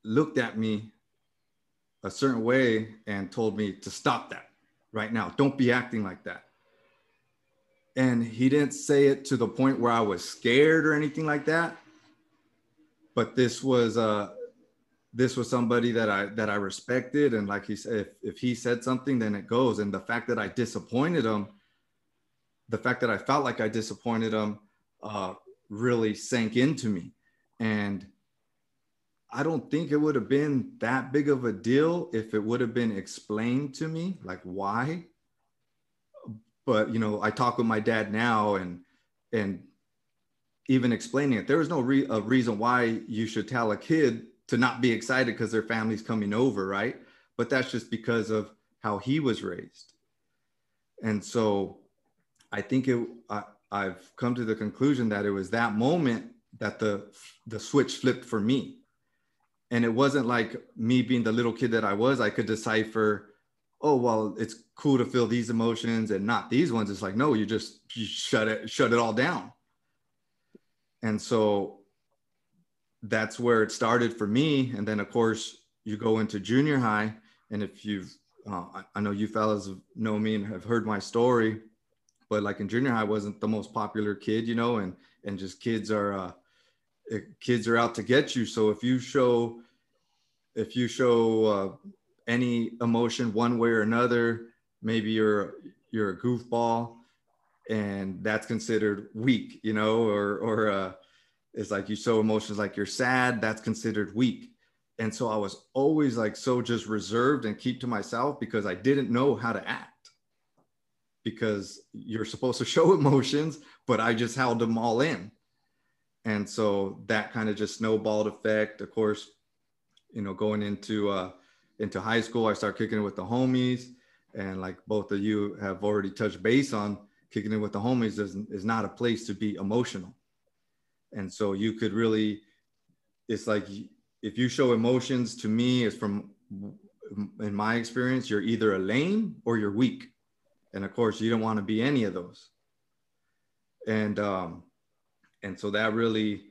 looked at me a certain way and told me to stop that right now. Don't be acting like that and he didn't say it to the point where I was scared or anything like that. But this was uh this was somebody that I that I respected. And like he said if, if he said something then it goes. And the fact that I disappointed him the fact that I felt like I disappointed him uh really sank into me. And I don't think it would have been that big of a deal if it would have been explained to me like why. But you know i talk with my dad now and and even explaining it there was no re- a reason why you should tell a kid to not be excited because their family's coming over right? But that's just because of how he was raised. And so i think it I, i've come to the conclusion that it was that moment that the the switch flipped for me. And it wasn't like me being the little kid that i was. I could decipher oh well it's cool to feel these emotions and not these ones. It's like no you just you shut it shut it all down. And so that's where it started for me. And then of course you go into junior high. And if you've uh, I, know you fellas know me and have heard my story but like in junior high I wasn't the most popular kid you know and and just kids are uh, eh, kids are out to get you. So if you show if you show uh, any emotion one way or another maybe you're you're a goofball and that's considered weak you know or or uh it's like you show emotions like you're sad that's considered weak and so i was always like so just reserved and keep to myself because i didn't know how to act because you're supposed to *laughs* show emotions but i just held them all in and so that kind of just snowballed effect of course you know going into uh into high school, I start kicking it with the homies. And like both of you have already touched base on, kicking it with the homies is, is not a place to be emotional. And so you could really, it's like if you show emotions to me, it's from, in my experience, you're either a lame or you're weak. And of course, you don't want to be any of those. And, um, and so that really,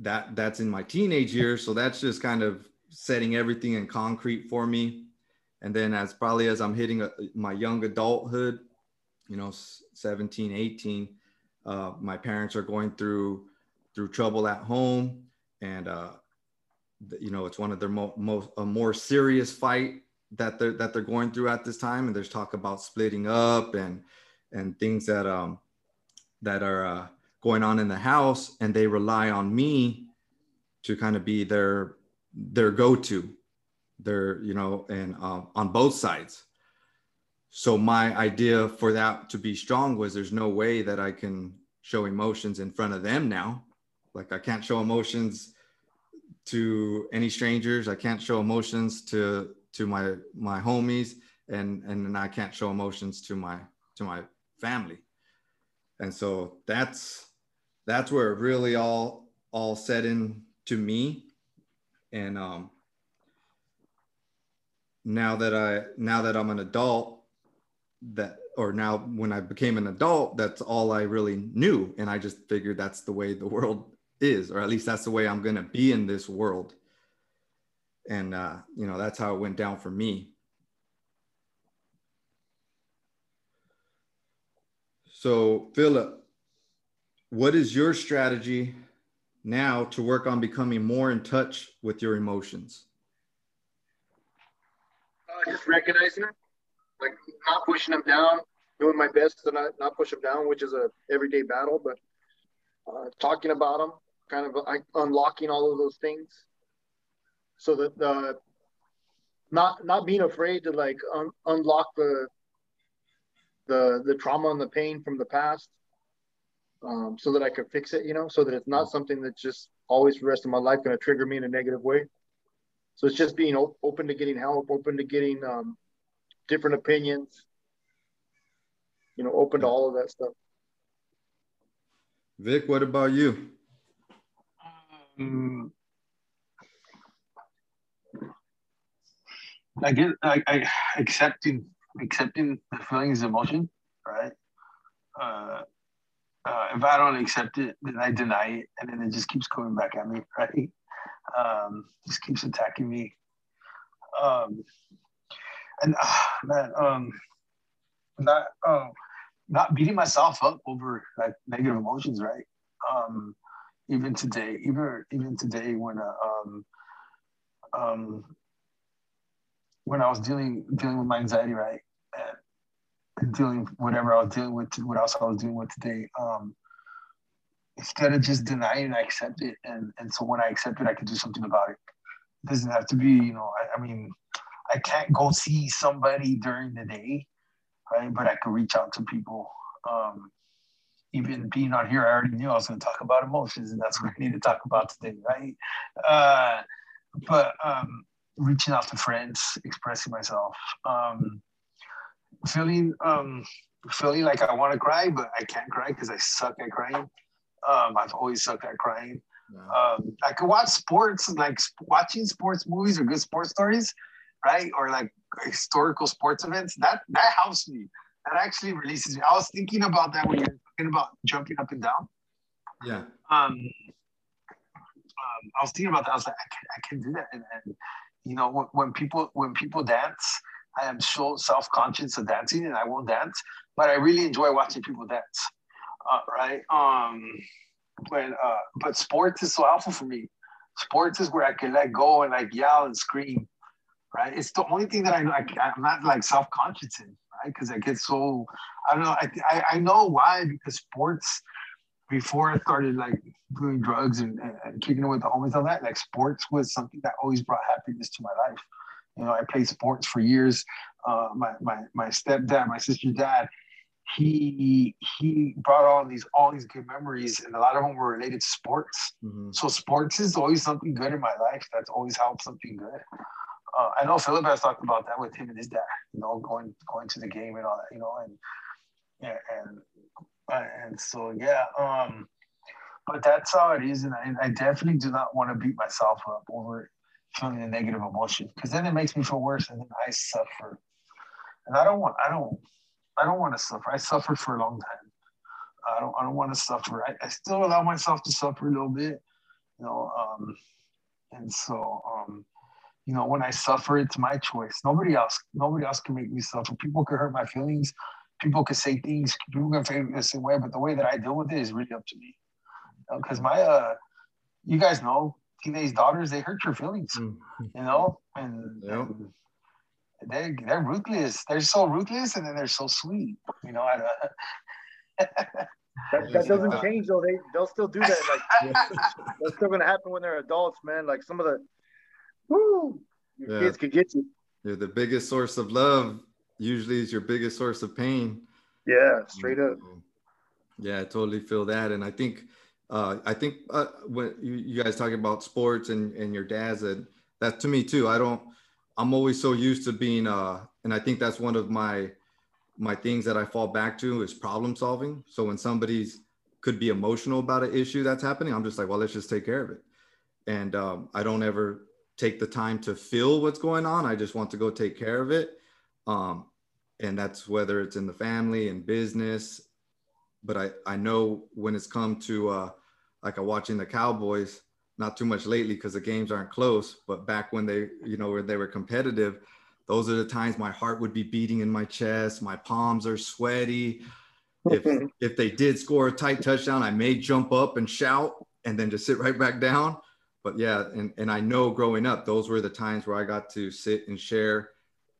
that that's in my teenage years. So that's just kind of setting everything in concrete for me. And then as probably as I'm hitting a, my young adulthood, you know, 17, 18, uh, my parents are going through through trouble at home, and uh, you know, it's one of their mo- most a more serious fight that they're that they're going through at this time. And there's talk about splitting up and and things that um that are uh, going on in the house, and they rely on me to kind of be their their go-to their you know and uh, on both sides. So my idea for that to be strong was there's no way that i can show emotions in front of them now like i can't show emotions to any strangers. I can't show emotions to to my my homies. And and i can't show emotions to my to my family. And so that's that's where it really all all set in to me. And um, now that I now that I'm an adult, that or now when I became an adult, that's all I really knew, and I just figured that's the way the world is, or at least that's the way I'm gonna be in this world. And uh, you know that's how it went down for me. So Philip, what is your strategy now to work on becoming more in touch with your emotions? Uh, just recognizing them, like not pushing them down, doing my best to not, not push them down, which is a everyday battle, but uh, talking about them, kind of like unlocking all of those things so that the not not being afraid to like un- unlock the the the trauma and the pain from the past um, so that I could fix it, you know, so that it's not something that's just always for the rest of my life going to trigger me in a negative way. So it's just being op- open to getting help, open to getting um, different opinions, you know, open to all of that stuff. Vic, what about you? Um, I get, I, I accepting, accepting the feelings, emotion, right? Uh, uh, if I don't accept it, then I deny it, and then it just keeps coming back at me, *laughs* right? Um, just keeps attacking me. Um, and uh, man, um, not um, not beating myself up over like negative emotions, right? Um, even today, even even today, when uh, um, um, when I was dealing dealing with my anxiety, right? And dealing whatever I was dealing with, what else I was dealing with today. Um, instead of just denying, I accept it, and and so when I accept it, I can do something about it. It doesn't have to be, you know. I, I mean, I can't go see somebody during the day, right? But I can reach out to people. Um, even being on here, I already knew I was going to talk about emotions, and that's what I need to talk about today, right? Uh, but um, reaching out to friends, expressing myself. Um, feeling um feeling like I want to cry, but I can't cry because I suck at crying. Um, I've always sucked at crying. Um, I could watch sports, like watching sports movies or good sports stories, right? Or like historical sports events. That that helps me. That actually releases me. I was thinking about that when you're talking about jumping up and down. Yeah. Um, um I was thinking about that. I was like, I can, I can do that. And, and you know, when, when people when people dance, I am so self conscious of dancing, and I won't dance. But I really enjoy watching people dance. Uh, right. Um, but uh, but sports is so helpful for me. Sports is where I can let go and like yell and scream. Right. It's the only thing that I, I I'm not like self conscious in. Because I get so I don't know. I, I I know why because sports before I started like doing drugs and, and, and kicking it with the homies, all that, like sports was something that always brought happiness to my life. You know, I played sports for years. Uh, my, my, my stepdad, my sister's dad, he he brought all these all these good memories, and a lot of them were related to sports. Mm-hmm. So sports is always something good in my life. That's always helped something good. Uh, I know Philip has talked about that with him and his dad. You know, going going to the game and all that. You know, and yeah, and and so yeah. Um, but that's how it is, and I, I definitely do not want to beat myself up over feeling a negative emotion because then it makes me feel worse, and then I suffer. And I don't want. I don't. I don't want to suffer. I suffered for a long time. I don't. I don't want to suffer. I, I still allow myself to suffer a little bit, you know. Um, and so, um, you know, when I suffer, it's my choice. Nobody else. Nobody else can make me suffer. People can hurt my feelings. People can say things. People can feel the same way. But the way that I deal with it is really up to me. Because you know, my, uh, you guys know, teenage daughters, they hurt your feelings. Mm-hmm. You know, and, yep. and they they're ruthless. They're so ruthless, and then they're so sweet. You know, I, that, that doesn't change though. They they'll still do that. Like *laughs* that's still gonna happen when they're adults, man. Like some of the, whoo, your yeah. kids could get you. You're the biggest source of love. Usually, is your biggest source of pain. Yeah, straight up. Yeah, I totally feel that, and I think, uh, I think uh, when you, you guys talking about sports and and your dad's, and that to me too. I don't I'm always so used to being uh and I think that's one of my my things that I fall back to is problem solving. So when somebody's could be emotional about an issue that's happening, I'm just like, well, let's just take care of it. And um, I don't ever take the time to feel what's going on. I just want to go take care of it. Um, and that's whether it's in the family and business. But I, I know when it's come to uh, like watching the Cowboys, not too much lately because the games aren't close, but back when they, you know, where they were competitive, those are the times my heart would be beating in my chest. My palms are sweaty. If *laughs* if they did score a tight touchdown, I may jump up and shout and then just sit right back down. But yeah, and, and I know growing up, those were the times where I got to sit and share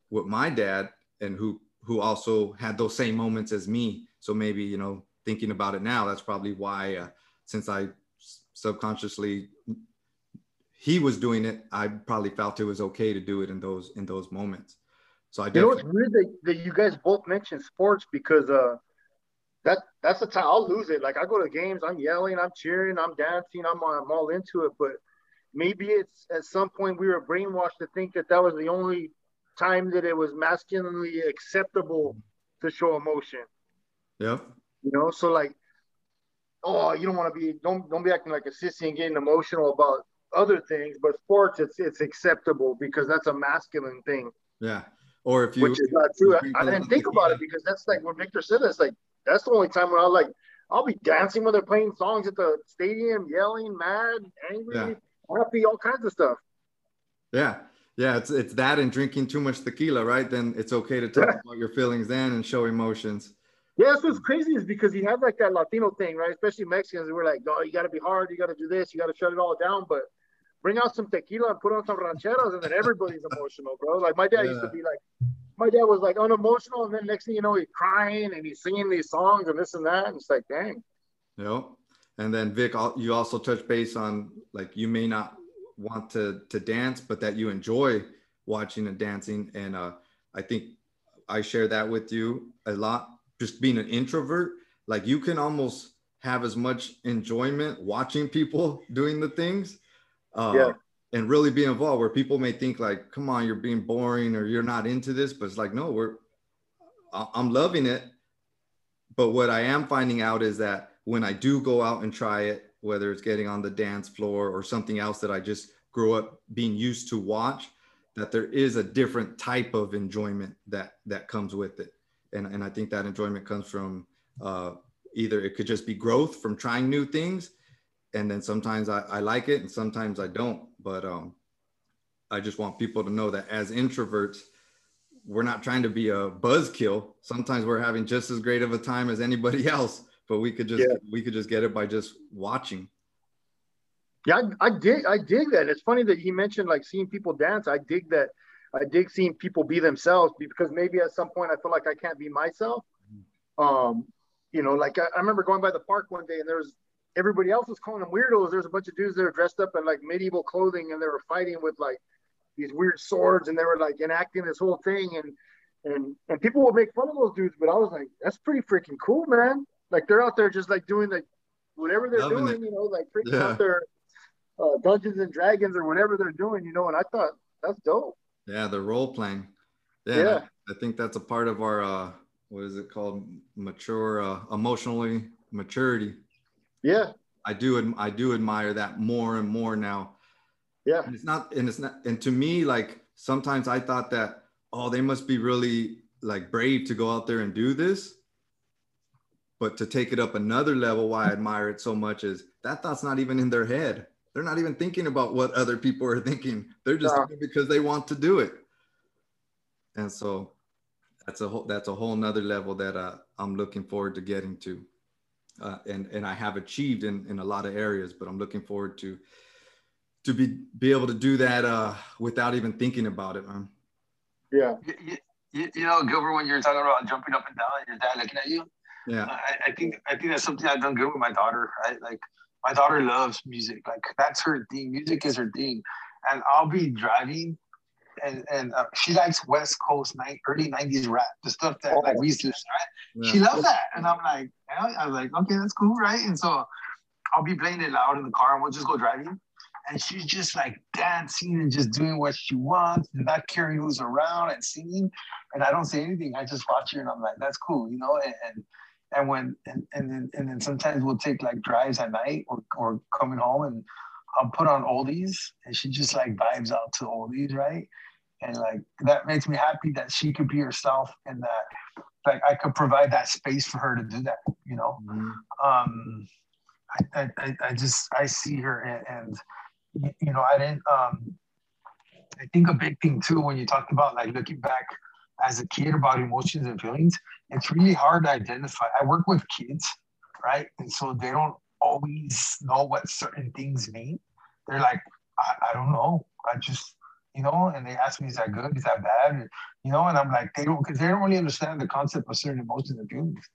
with my dad and who who also had those same moments as me. So maybe, you know, thinking about it now, that's probably why uh, since I subconsciously he was doing it, I probably felt it was okay to do it in those in those moments. So I you know it's weird that, that you guys both mentioned sports because uh that that's the time I'll lose it. Like I go to games, I'm yelling, I'm cheering, I'm dancing, I'm I'm all into it. But maybe it's at some point we were brainwashed to think that that was the only time that it was masculinely acceptable to show emotion. Yeah. You know, so like oh, you don't want to be don't don't be acting like a sissy and getting emotional about other things, but sports it's it's acceptable because that's a masculine thing. Yeah. Or if you which is not true. I, I didn't think about it *laughs* because that's like what Victor said, it's like that's the only time when I like I'll be dancing when they're playing songs at the stadium, yelling, mad, angry, yeah. Happy, all kinds of stuff. Yeah. Yeah, it's it's that and drinking too much tequila, right? Then it's okay to talk about your feelings then and show emotions. Yeah, that's what's crazy is because he has like that Latino thing, right? Especially Mexicans, we're like, no, you got to be hard, you got to do this, you got to shut it all down. But bring out some tequila and put on some rancheros, and then everybody's emotional, bro. Like my dad yeah. used to be like, my dad was like unemotional, and then next thing you know, he's crying and he's singing these songs and this and that, and it's like, dang. Yep. And then Vic, you also touch base on like you may not want to to dance, but that you enjoy watching and dancing, and uh, I think I share that with you a lot just being an introvert, like you can almost have as much enjoyment watching people *laughs* doing the things uh, yeah. and really be involved where people may think like, come on, you're being boring or you're not into this, but it's like, no, we're, I'm loving it. But what I am finding out is that when I do go out and try it, whether it's getting on the dance floor or something else that I just grew up being used to watch, that there is a different type of enjoyment that that comes with it. And, and I think that enjoyment comes from uh, either it could just be growth from trying new things. And then sometimes I, I like it and sometimes I don't. But um, I just want people to know that as introverts, we're not trying to be a buzzkill. Sometimes we're having just as great of a time as anybody *laughs* else, but we could just yeah. we could just get it by just watching. Yeah, I, I dig I dig that. It's funny that he mentioned like seeing people dance. I dig that. I dig seeing people be themselves because maybe at some point I feel like I can't be myself. Um, you know, like I, I remember going by the park one day and there was everybody else was calling them weirdos. There's a bunch of dudes that are dressed up in like medieval clothing and they were fighting with like these weird swords and they were like enacting this whole thing and and and people would make fun of those dudes, but I was like, that's pretty freaking cool, man. Like they're out there just like doing like whatever they're Loving doing, it. you know, like freaking yeah. out there uh, Dungeons and Dragons or whatever they're doing, you know. And I thought that's dope. Yeah, the role playing. Yeah, yeah. I, I, think that's a part of our uh, what is it called? Mature, uh, emotionally maturity. Yeah, I do. I do admire that more and more now yeah. And it's not, and it's not, and to me, like sometimes I thought that, oh, they must be really like brave to go out there and do this. But to take it up another level, why I admire it so much is that thought's not even in their head. They're not even thinking about what other people are thinking. They're just yeah. because they want to do it. And so that's a whole that's a whole nother level that uh, I'm looking forward to getting to. Uh, and and I have achieved in in a lot of areas, but I'm looking forward to to be be able to do that uh, without even thinking about it, man. Yeah. You, you, you, know, Gilbert, when you're talking about jumping up and down, your dad looking at you. Yeah. I, I, think I think that's something I've done good with my daughter. Right? Like my daughter loves music. Like that's her thing. Music is her thing. And I'll be driving, and and uh, she likes West Coast night early '90s rap, the stuff that like we used to. Right? Yeah. She loves that, and I'm like, yeah. I was like, okay, that's cool, right? And so I'll be playing it loud in the car, and we'll just go driving and she's just like dancing and just doing what she wants and not caring who's around and singing. And I don't say anything. I just watch her and I'm like, that's cool, you know. And and, and when and, and then and then sometimes we'll take like drives at night or or coming home and I'll put on oldies and she just like vibes out to oldies, right? And like that makes me happy that she could be herself and that like I could provide that space for her to do that, you know. Mm-hmm. Um I, I, I just I see her and, and you know, I didn't. Um, I think a big thing too when you talked about like looking back as a kid about emotions and feelings, it's really hard to identify. I work with kids, right, and so they don't always know what certain things mean. They're like, I, I don't know. I just you know, and they ask me, is that good? Is that bad? And, you know, and I'm like, they don't, because they don't really understand the concept of certain emotions and feelings.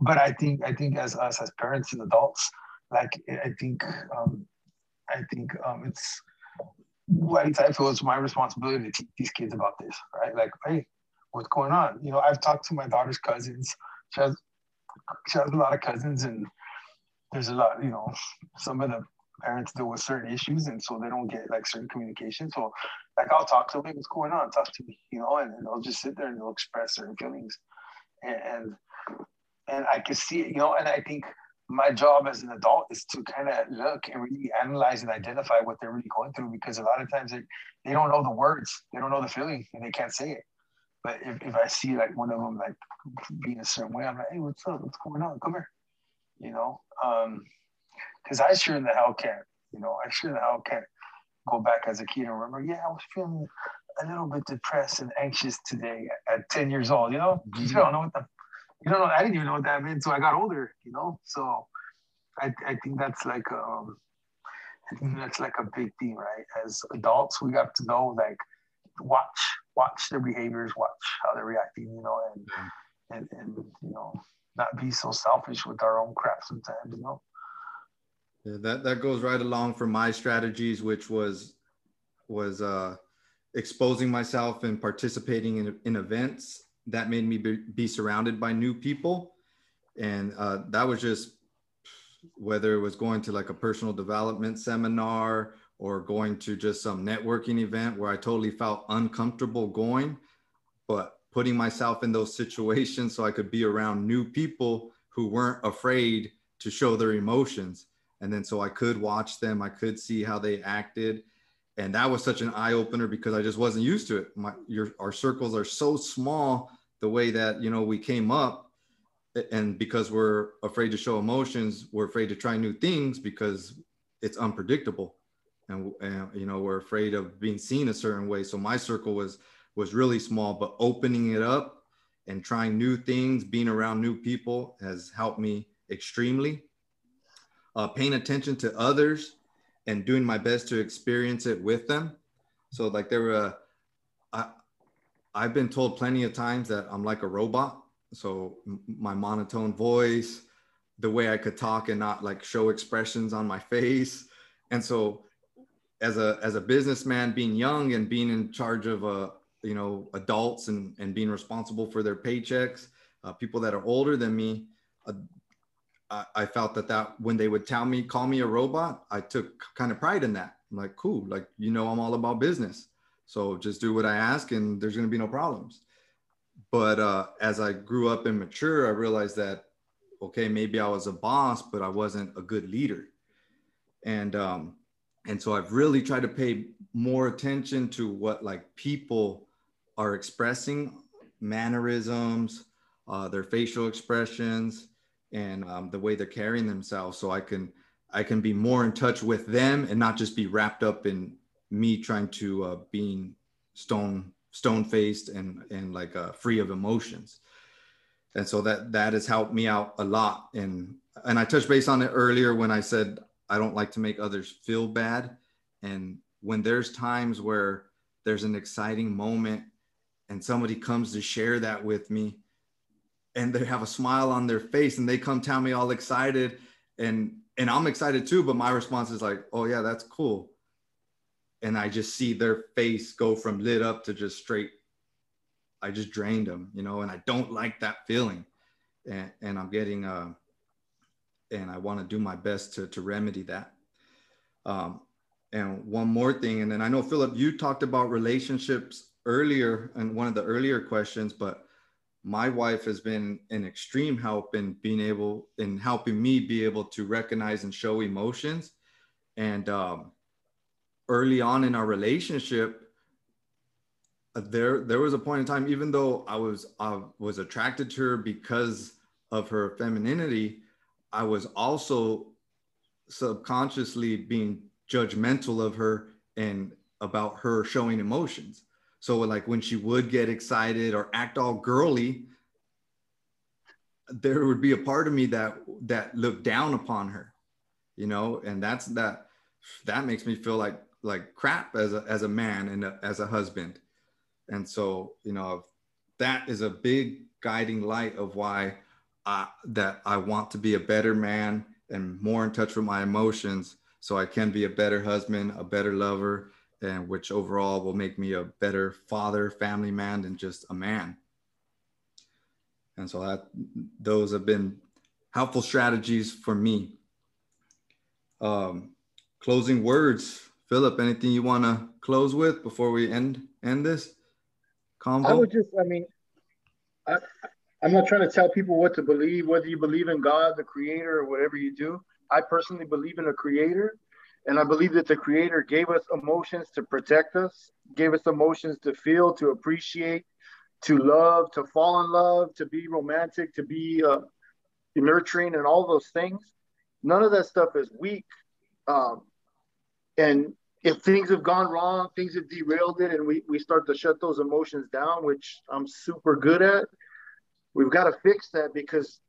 But I think, I think as us as parents and adults, like I think um, I think um, it's like I feel it's my responsibility to teach these kids about this, right? Like, hey, what's going on? You know, I've talked to my daughter's cousins. She has she has a lot of cousins, and there's a lot. You know, some of the parents deal with certain issues, and so they don't get like certain communication. So, like, I'll talk to them. What's going on? Talk to me. You know, and, and they'll just sit there and they'll express certain feelings, and and, and I can see it. You know, and I think my job as an adult is to kind of look and really analyze and identify what they're really going through because a lot of times they, they don't know the words, they don't know the feeling, and they can't say it. But if, if I see like one of them like being a certain way, I'm like, hey, what's up? What's going on? Come here. You know, because um, I sure in the hell can't. You know, I sure in the hell can't go back as a kid and remember. Yeah, I was feeling a little bit depressed and anxious today at 10 years old. You know, mm-hmm. you don't know what the you know, I didn't even know what that meant until I got older, you know? So I, I think that's like, um, I think that's like a big thing, right? As adults, we have to know, like, watch, watch their behaviors, watch how they're reacting, you know, and, and, and, you know, not be so selfish with our own crap sometimes, you know? Yeah, that, that goes right along for my strategies, which was, was, uh, exposing myself and participating in, in events that made me be, be surrounded by new people and uh, that was just whether it was going to like a personal development seminar or going to just some networking event where i totally felt uncomfortable going but putting myself in those situations so i could be around new people who weren't afraid to show their emotions. And then so I could watch them, I could see how they acted, and that was such an eye opener because I just wasn't used to it. My your our circles are so small the way that you know we came up and because we're afraid to show emotions we're afraid to try new things because it's unpredictable and, and, you know we're afraid of being seen a certain way. So my circle was was really small but opening it up and trying new things being around new people has helped me extremely. Uh, paying attention to others and doing my best to experience it with them. So like there were uh, I, i've been told plenty of times that i'm like a robot. So my monotone voice the way i could talk and not like show expressions on my face. And so as a as a businessman being young and being in charge of uh you know adults and and being responsible for their paychecks uh, people that are older than me uh, I, I felt that that when they would tell me call me a robot i took kind of pride in that. I'm like cool like you know i'm all about business. So just do what i ask and there's going to be no problems. But uh, as I grew up and mature, I realized that okay, maybe I was a boss, but I wasn't a good leader, and um, and so I've really tried to pay more attention to what like people are expressing, mannerisms, uh, their facial expressions, and um, the way they're carrying themselves, so I can I can be more in touch with them and not just be wrapped up in me trying to uh, being stone stone faced and and like uh, free of emotions. And so that that has helped me out a lot. And and i touched base on it earlier when i said i don't like to make others feel bad and when there's times where there's an exciting moment and somebody comes to share that with me and they have a smile on their face and they come tell me all excited and and i'm excited too but my response is like oh yeah that's cool and I just see their face go from lit up to just straight. I just drained them, you know, and I don't like that feeling, and, and I'm getting, uh, and I want to do my best to to remedy that. Um, and one more thing, and then I know Philip, you talked about relationships earlier in one of the earlier questions, but my wife has been an extreme help in being able in helping me be able to recognize and show emotions and um, early on in our relationship there there was a point in time even though i was i was attracted to her because of her femininity i was also subconsciously being judgmental of her and about her showing emotions so like when she would get excited or act all girly there would be a part of me that that looked down upon her you know and that's that that makes me feel like like crap as a, as a man and a, as a husband. And so, you know, that is a big guiding light of why I, that I want to be a better man and more in touch with my emotions so I can be a better husband, a better lover, and which overall will make me a better father, family man than just a man. And so that those have been helpful strategies for me. Um, closing words Philip, anything you want to close with before we end end this convo? I would just, I mean, I, I'm not trying to tell people what to believe, whether you believe in God, the creator, or whatever you do. I personally believe in a creator, and I believe that the creator gave us emotions to protect us, gave us emotions to feel, to appreciate, to love, to fall in love, to be romantic, to be uh, nurturing, and all those things. None of that stuff is weak. Um, and if things have gone wrong, things have derailed it, and we, we start to shut those emotions down, which I'm super good at, we've got to fix that because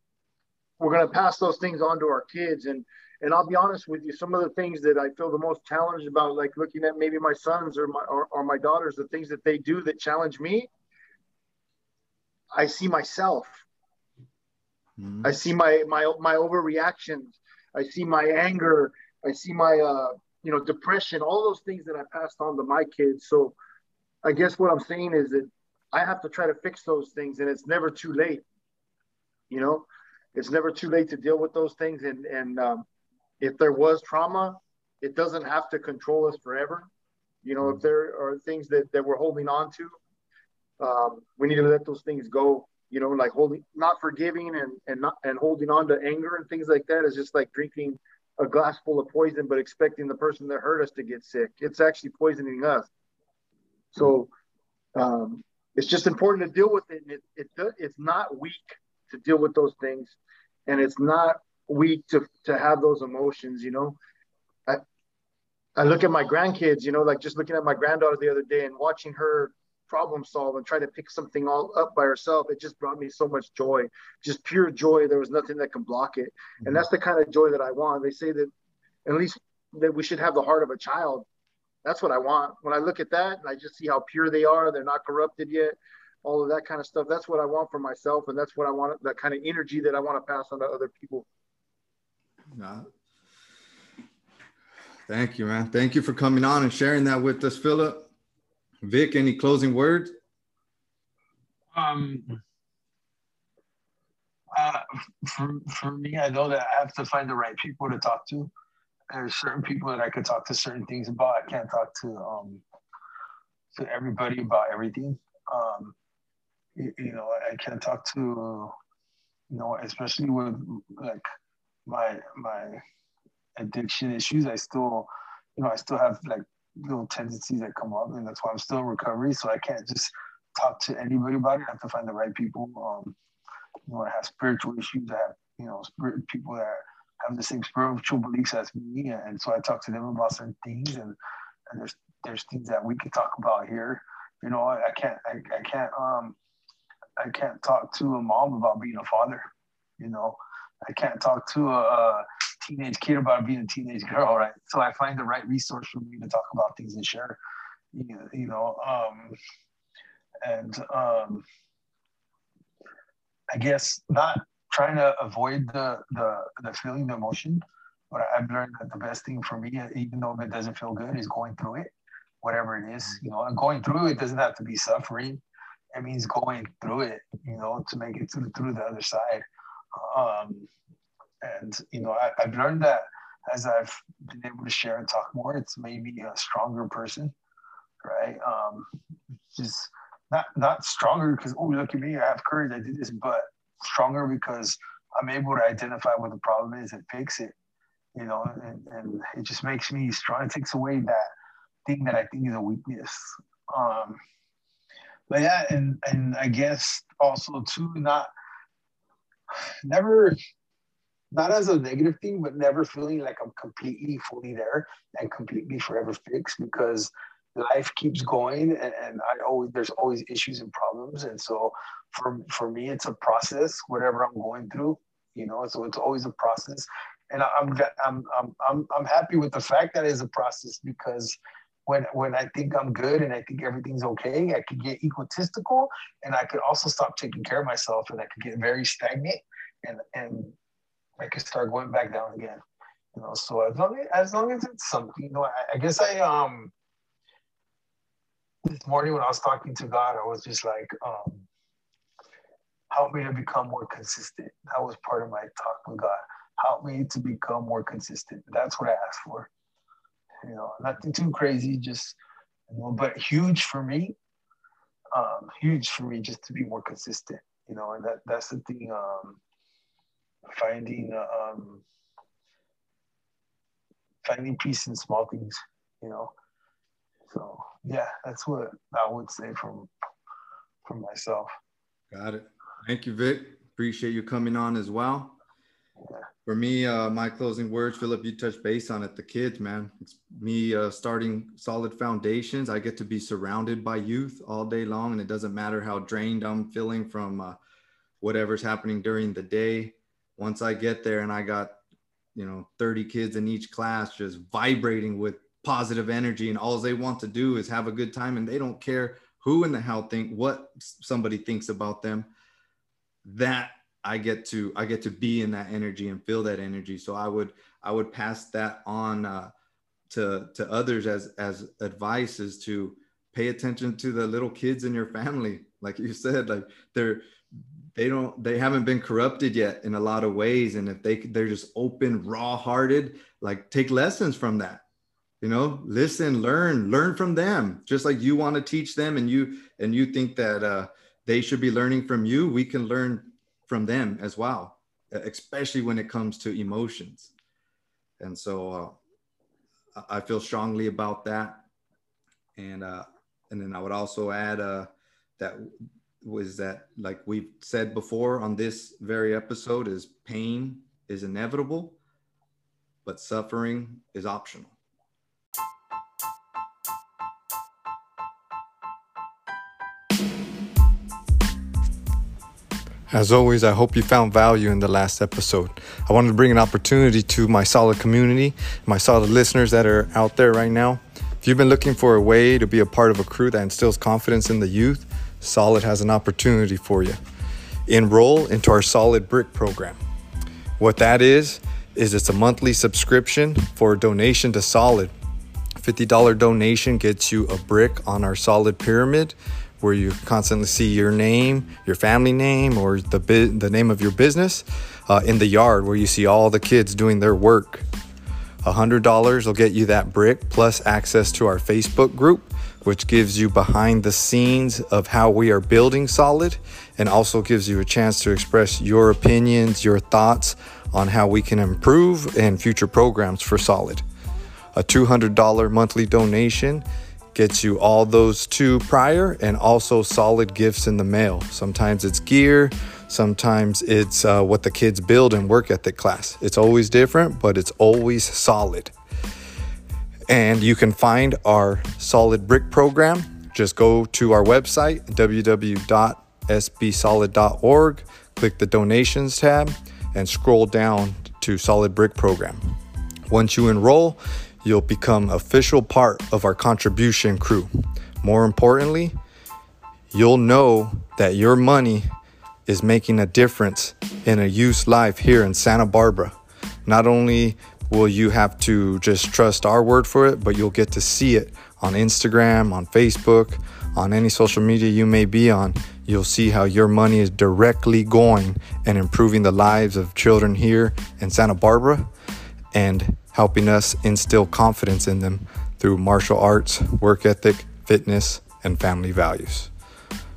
we're going to pass those things on to our kids. And and I'll be honest with you, some of the things that I feel the most challenged about, like looking at maybe my sons or my or, or my daughters, the things that they do that challenge me, I see myself. Mm-hmm. I see my my my overreactions. I see my anger. I see my uh, you know, depression, all those things that I passed on to my kids. So I guess what I'm saying is that I have to try to fix those things and it's never too late. You know, it's never too late to deal with those things. And, and um, if there was trauma, it doesn't have to control us forever. You know, if there are things that, that we're holding on to, um, we need to let those things go. You know, like holding, not forgiving and, and not, and holding on to anger and things like that is just like drinking a glass full of poison, but expecting the person that hurt us to get sick. It's actually poisoning us. So um, it's just important to deal with it. it, it it's not weak to deal with those things, and it's not weak to to have those emotions. You know, I I look at my grandkids. You know, like just looking at my granddaughter the other day and watching her problem solve and try to pick something all up by herself it just brought me so much joy just pure joy there was nothing that can block it mm-hmm. and that's the kind of joy that i want they say that at least that we should have the heart of a child that's what i want when i look at that and i just see how pure they are they're not corrupted yet all of that kind of stuff that's what i want for myself and that's what i want that kind of energy that i want to pass on to other people Thank you, man. Thank you for coming on and sharing that with us, Philip. Vic, any closing words? Um, uh, for, for me, I know that I have to find the right people to talk to. There's certain people that I could talk to certain things about. I can't talk to um, to everybody about everything. Um, you, you know, I can't talk to, you know, especially with like my my addiction issues. I still, you know, I still have like little tendencies that come up, and that's why I'm still in recovery. So I can't just talk to anybody about it. I have to find the right people. Um, you know, I have spiritual issues. I have you know spirit people that have the same spiritual beliefs as me, and so I talk to them about certain things. And and there's there's things that we can talk about here. You know, I, I can't I, I can't um I can't talk to a mom about being a father. You know, I can't talk to a, a teenage kid about being a teenage girl, *laughs* right? So I find the right resource for me to talk about things and share, you know, um, and um, I guess not trying to avoid the, the, the feeling, the emotion, but I've learned that the best thing for me, even though it doesn't feel good, is going through it, whatever it is, you know, and going through it doesn't have to be suffering. It means going through it, you know, to make it through, through the other side. Um, and you know, I, have learned that as I've been able to share and talk more, it's made me a stronger person, right? Um, just not not stronger because oh look at me, I have courage, I did this, but stronger because I'm able to identify what the problem is and fix it. You know, and, and it just makes me strong. It takes away that thing that I think is a weakness. Um, but yeah, and and I guess also too, not never not as a negative thing, but never feeling like I'm completely fully there and completely forever fixed because life keeps going and, and, I always there's always issues and problems. And so for for me it's a process, whatever I'm going through, you know, so it's always a process. And I'm I'm I'm I'm I'm happy with the fact that it's a process because when when I think I'm good and I think everything's okay, I could get egotistical and I could also stop taking care of myself and I could get very stagnant and and I could start going back down again. You know, so as long as, as long as it's something, you know, I, I guess I um this morning when I was talking to God, I was just like, um, help me to become more consistent. That was part of my talk with God. Help me to become more consistent. That's what I asked for. You know, nothing too crazy, just you know, but huge for me. Um, huge for me just to be more consistent. You know, and that that's the thing. Um, finding um, finding peace in small things, you know. So yeah, that's what I would say from from myself. Got it. Thank you, Vic. Appreciate you coming on as well. Yeah. For me, uh, my closing words, Philip, you touched base on it. The kids, man. It's me uh, starting solid foundations. I get to be surrounded by youth all day long, and it doesn't matter how drained I'm feeling from uh, whatever's happening during the day once I get there and I got, you know, 30 kids in each class just vibrating with positive energy and all they want to do is have a good time and they don't care who in the hell think what somebody thinks about them that i get to i get to be in that energy and feel that energy. So i would i would pass that on uh, to to others as as advice is to pay attention to the little kids in your family. Like you said like they're they don't they haven't been corrupted yet in a lot of ways and if they they're just open raw hearted like take lessons from that you know listen learn learn from them just like you want to teach them and you and you think that uh, they should be learning from you we can learn from them as well especially when it comes to emotions And so uh, I feel strongly about that. And uh, and then I would also add uh, that was that like we've said before on this very episode is pain is inevitable, but suffering is optional. As always, I hope you found value in the last episode. I wanted to bring an opportunity to my solid community, my solid listeners that are out there right now. If you've been looking for a way to be a part of a crew that instills confidence in the youth, Solid has an opportunity for you. Enroll into our Solid Brick program. What that is, is it's a monthly subscription for a donation to Solid. $50 donation gets you a brick on our Solid Pyramid where you constantly see your name, your family name, or the the name of your business uh, in the yard where you see all the kids doing their work. $100 will get you that brick plus access to our Facebook group, which gives you behind the scenes of how we are building solid and also gives you a chance to express your opinions, your thoughts on how we can improve and future programs for solid. A $200 monthly donation gets you all those two prior and also solid gifts in the mail. Sometimes it's gear, sometimes it's uh, what the kids build in work ethic class. It's always different, but it's always solid. And you can find our solid brick program. Just go to our website, www.sbsolid.org, click the donations tab, and scroll down to solid brick program. Once you enroll, you'll become official part of our contribution crew. More importantly, you'll know that your money is making a difference in a youth's life here in Santa Barbara. Not only will you have to just trust our word for it, but you'll get to see it on Instagram, on Facebook, on any social media you may be on. You'll see how your money is directly going and improving the lives of children here in Santa Barbara and helping us instill confidence in them through martial arts, work ethic, fitness, and family values.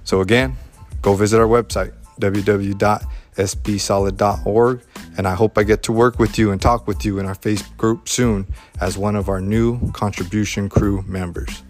So, again, go visit our website, www.sbsolid.org, and I hope I get to work with you and talk with you in our Facebook group soon as one of our new contribution crew members.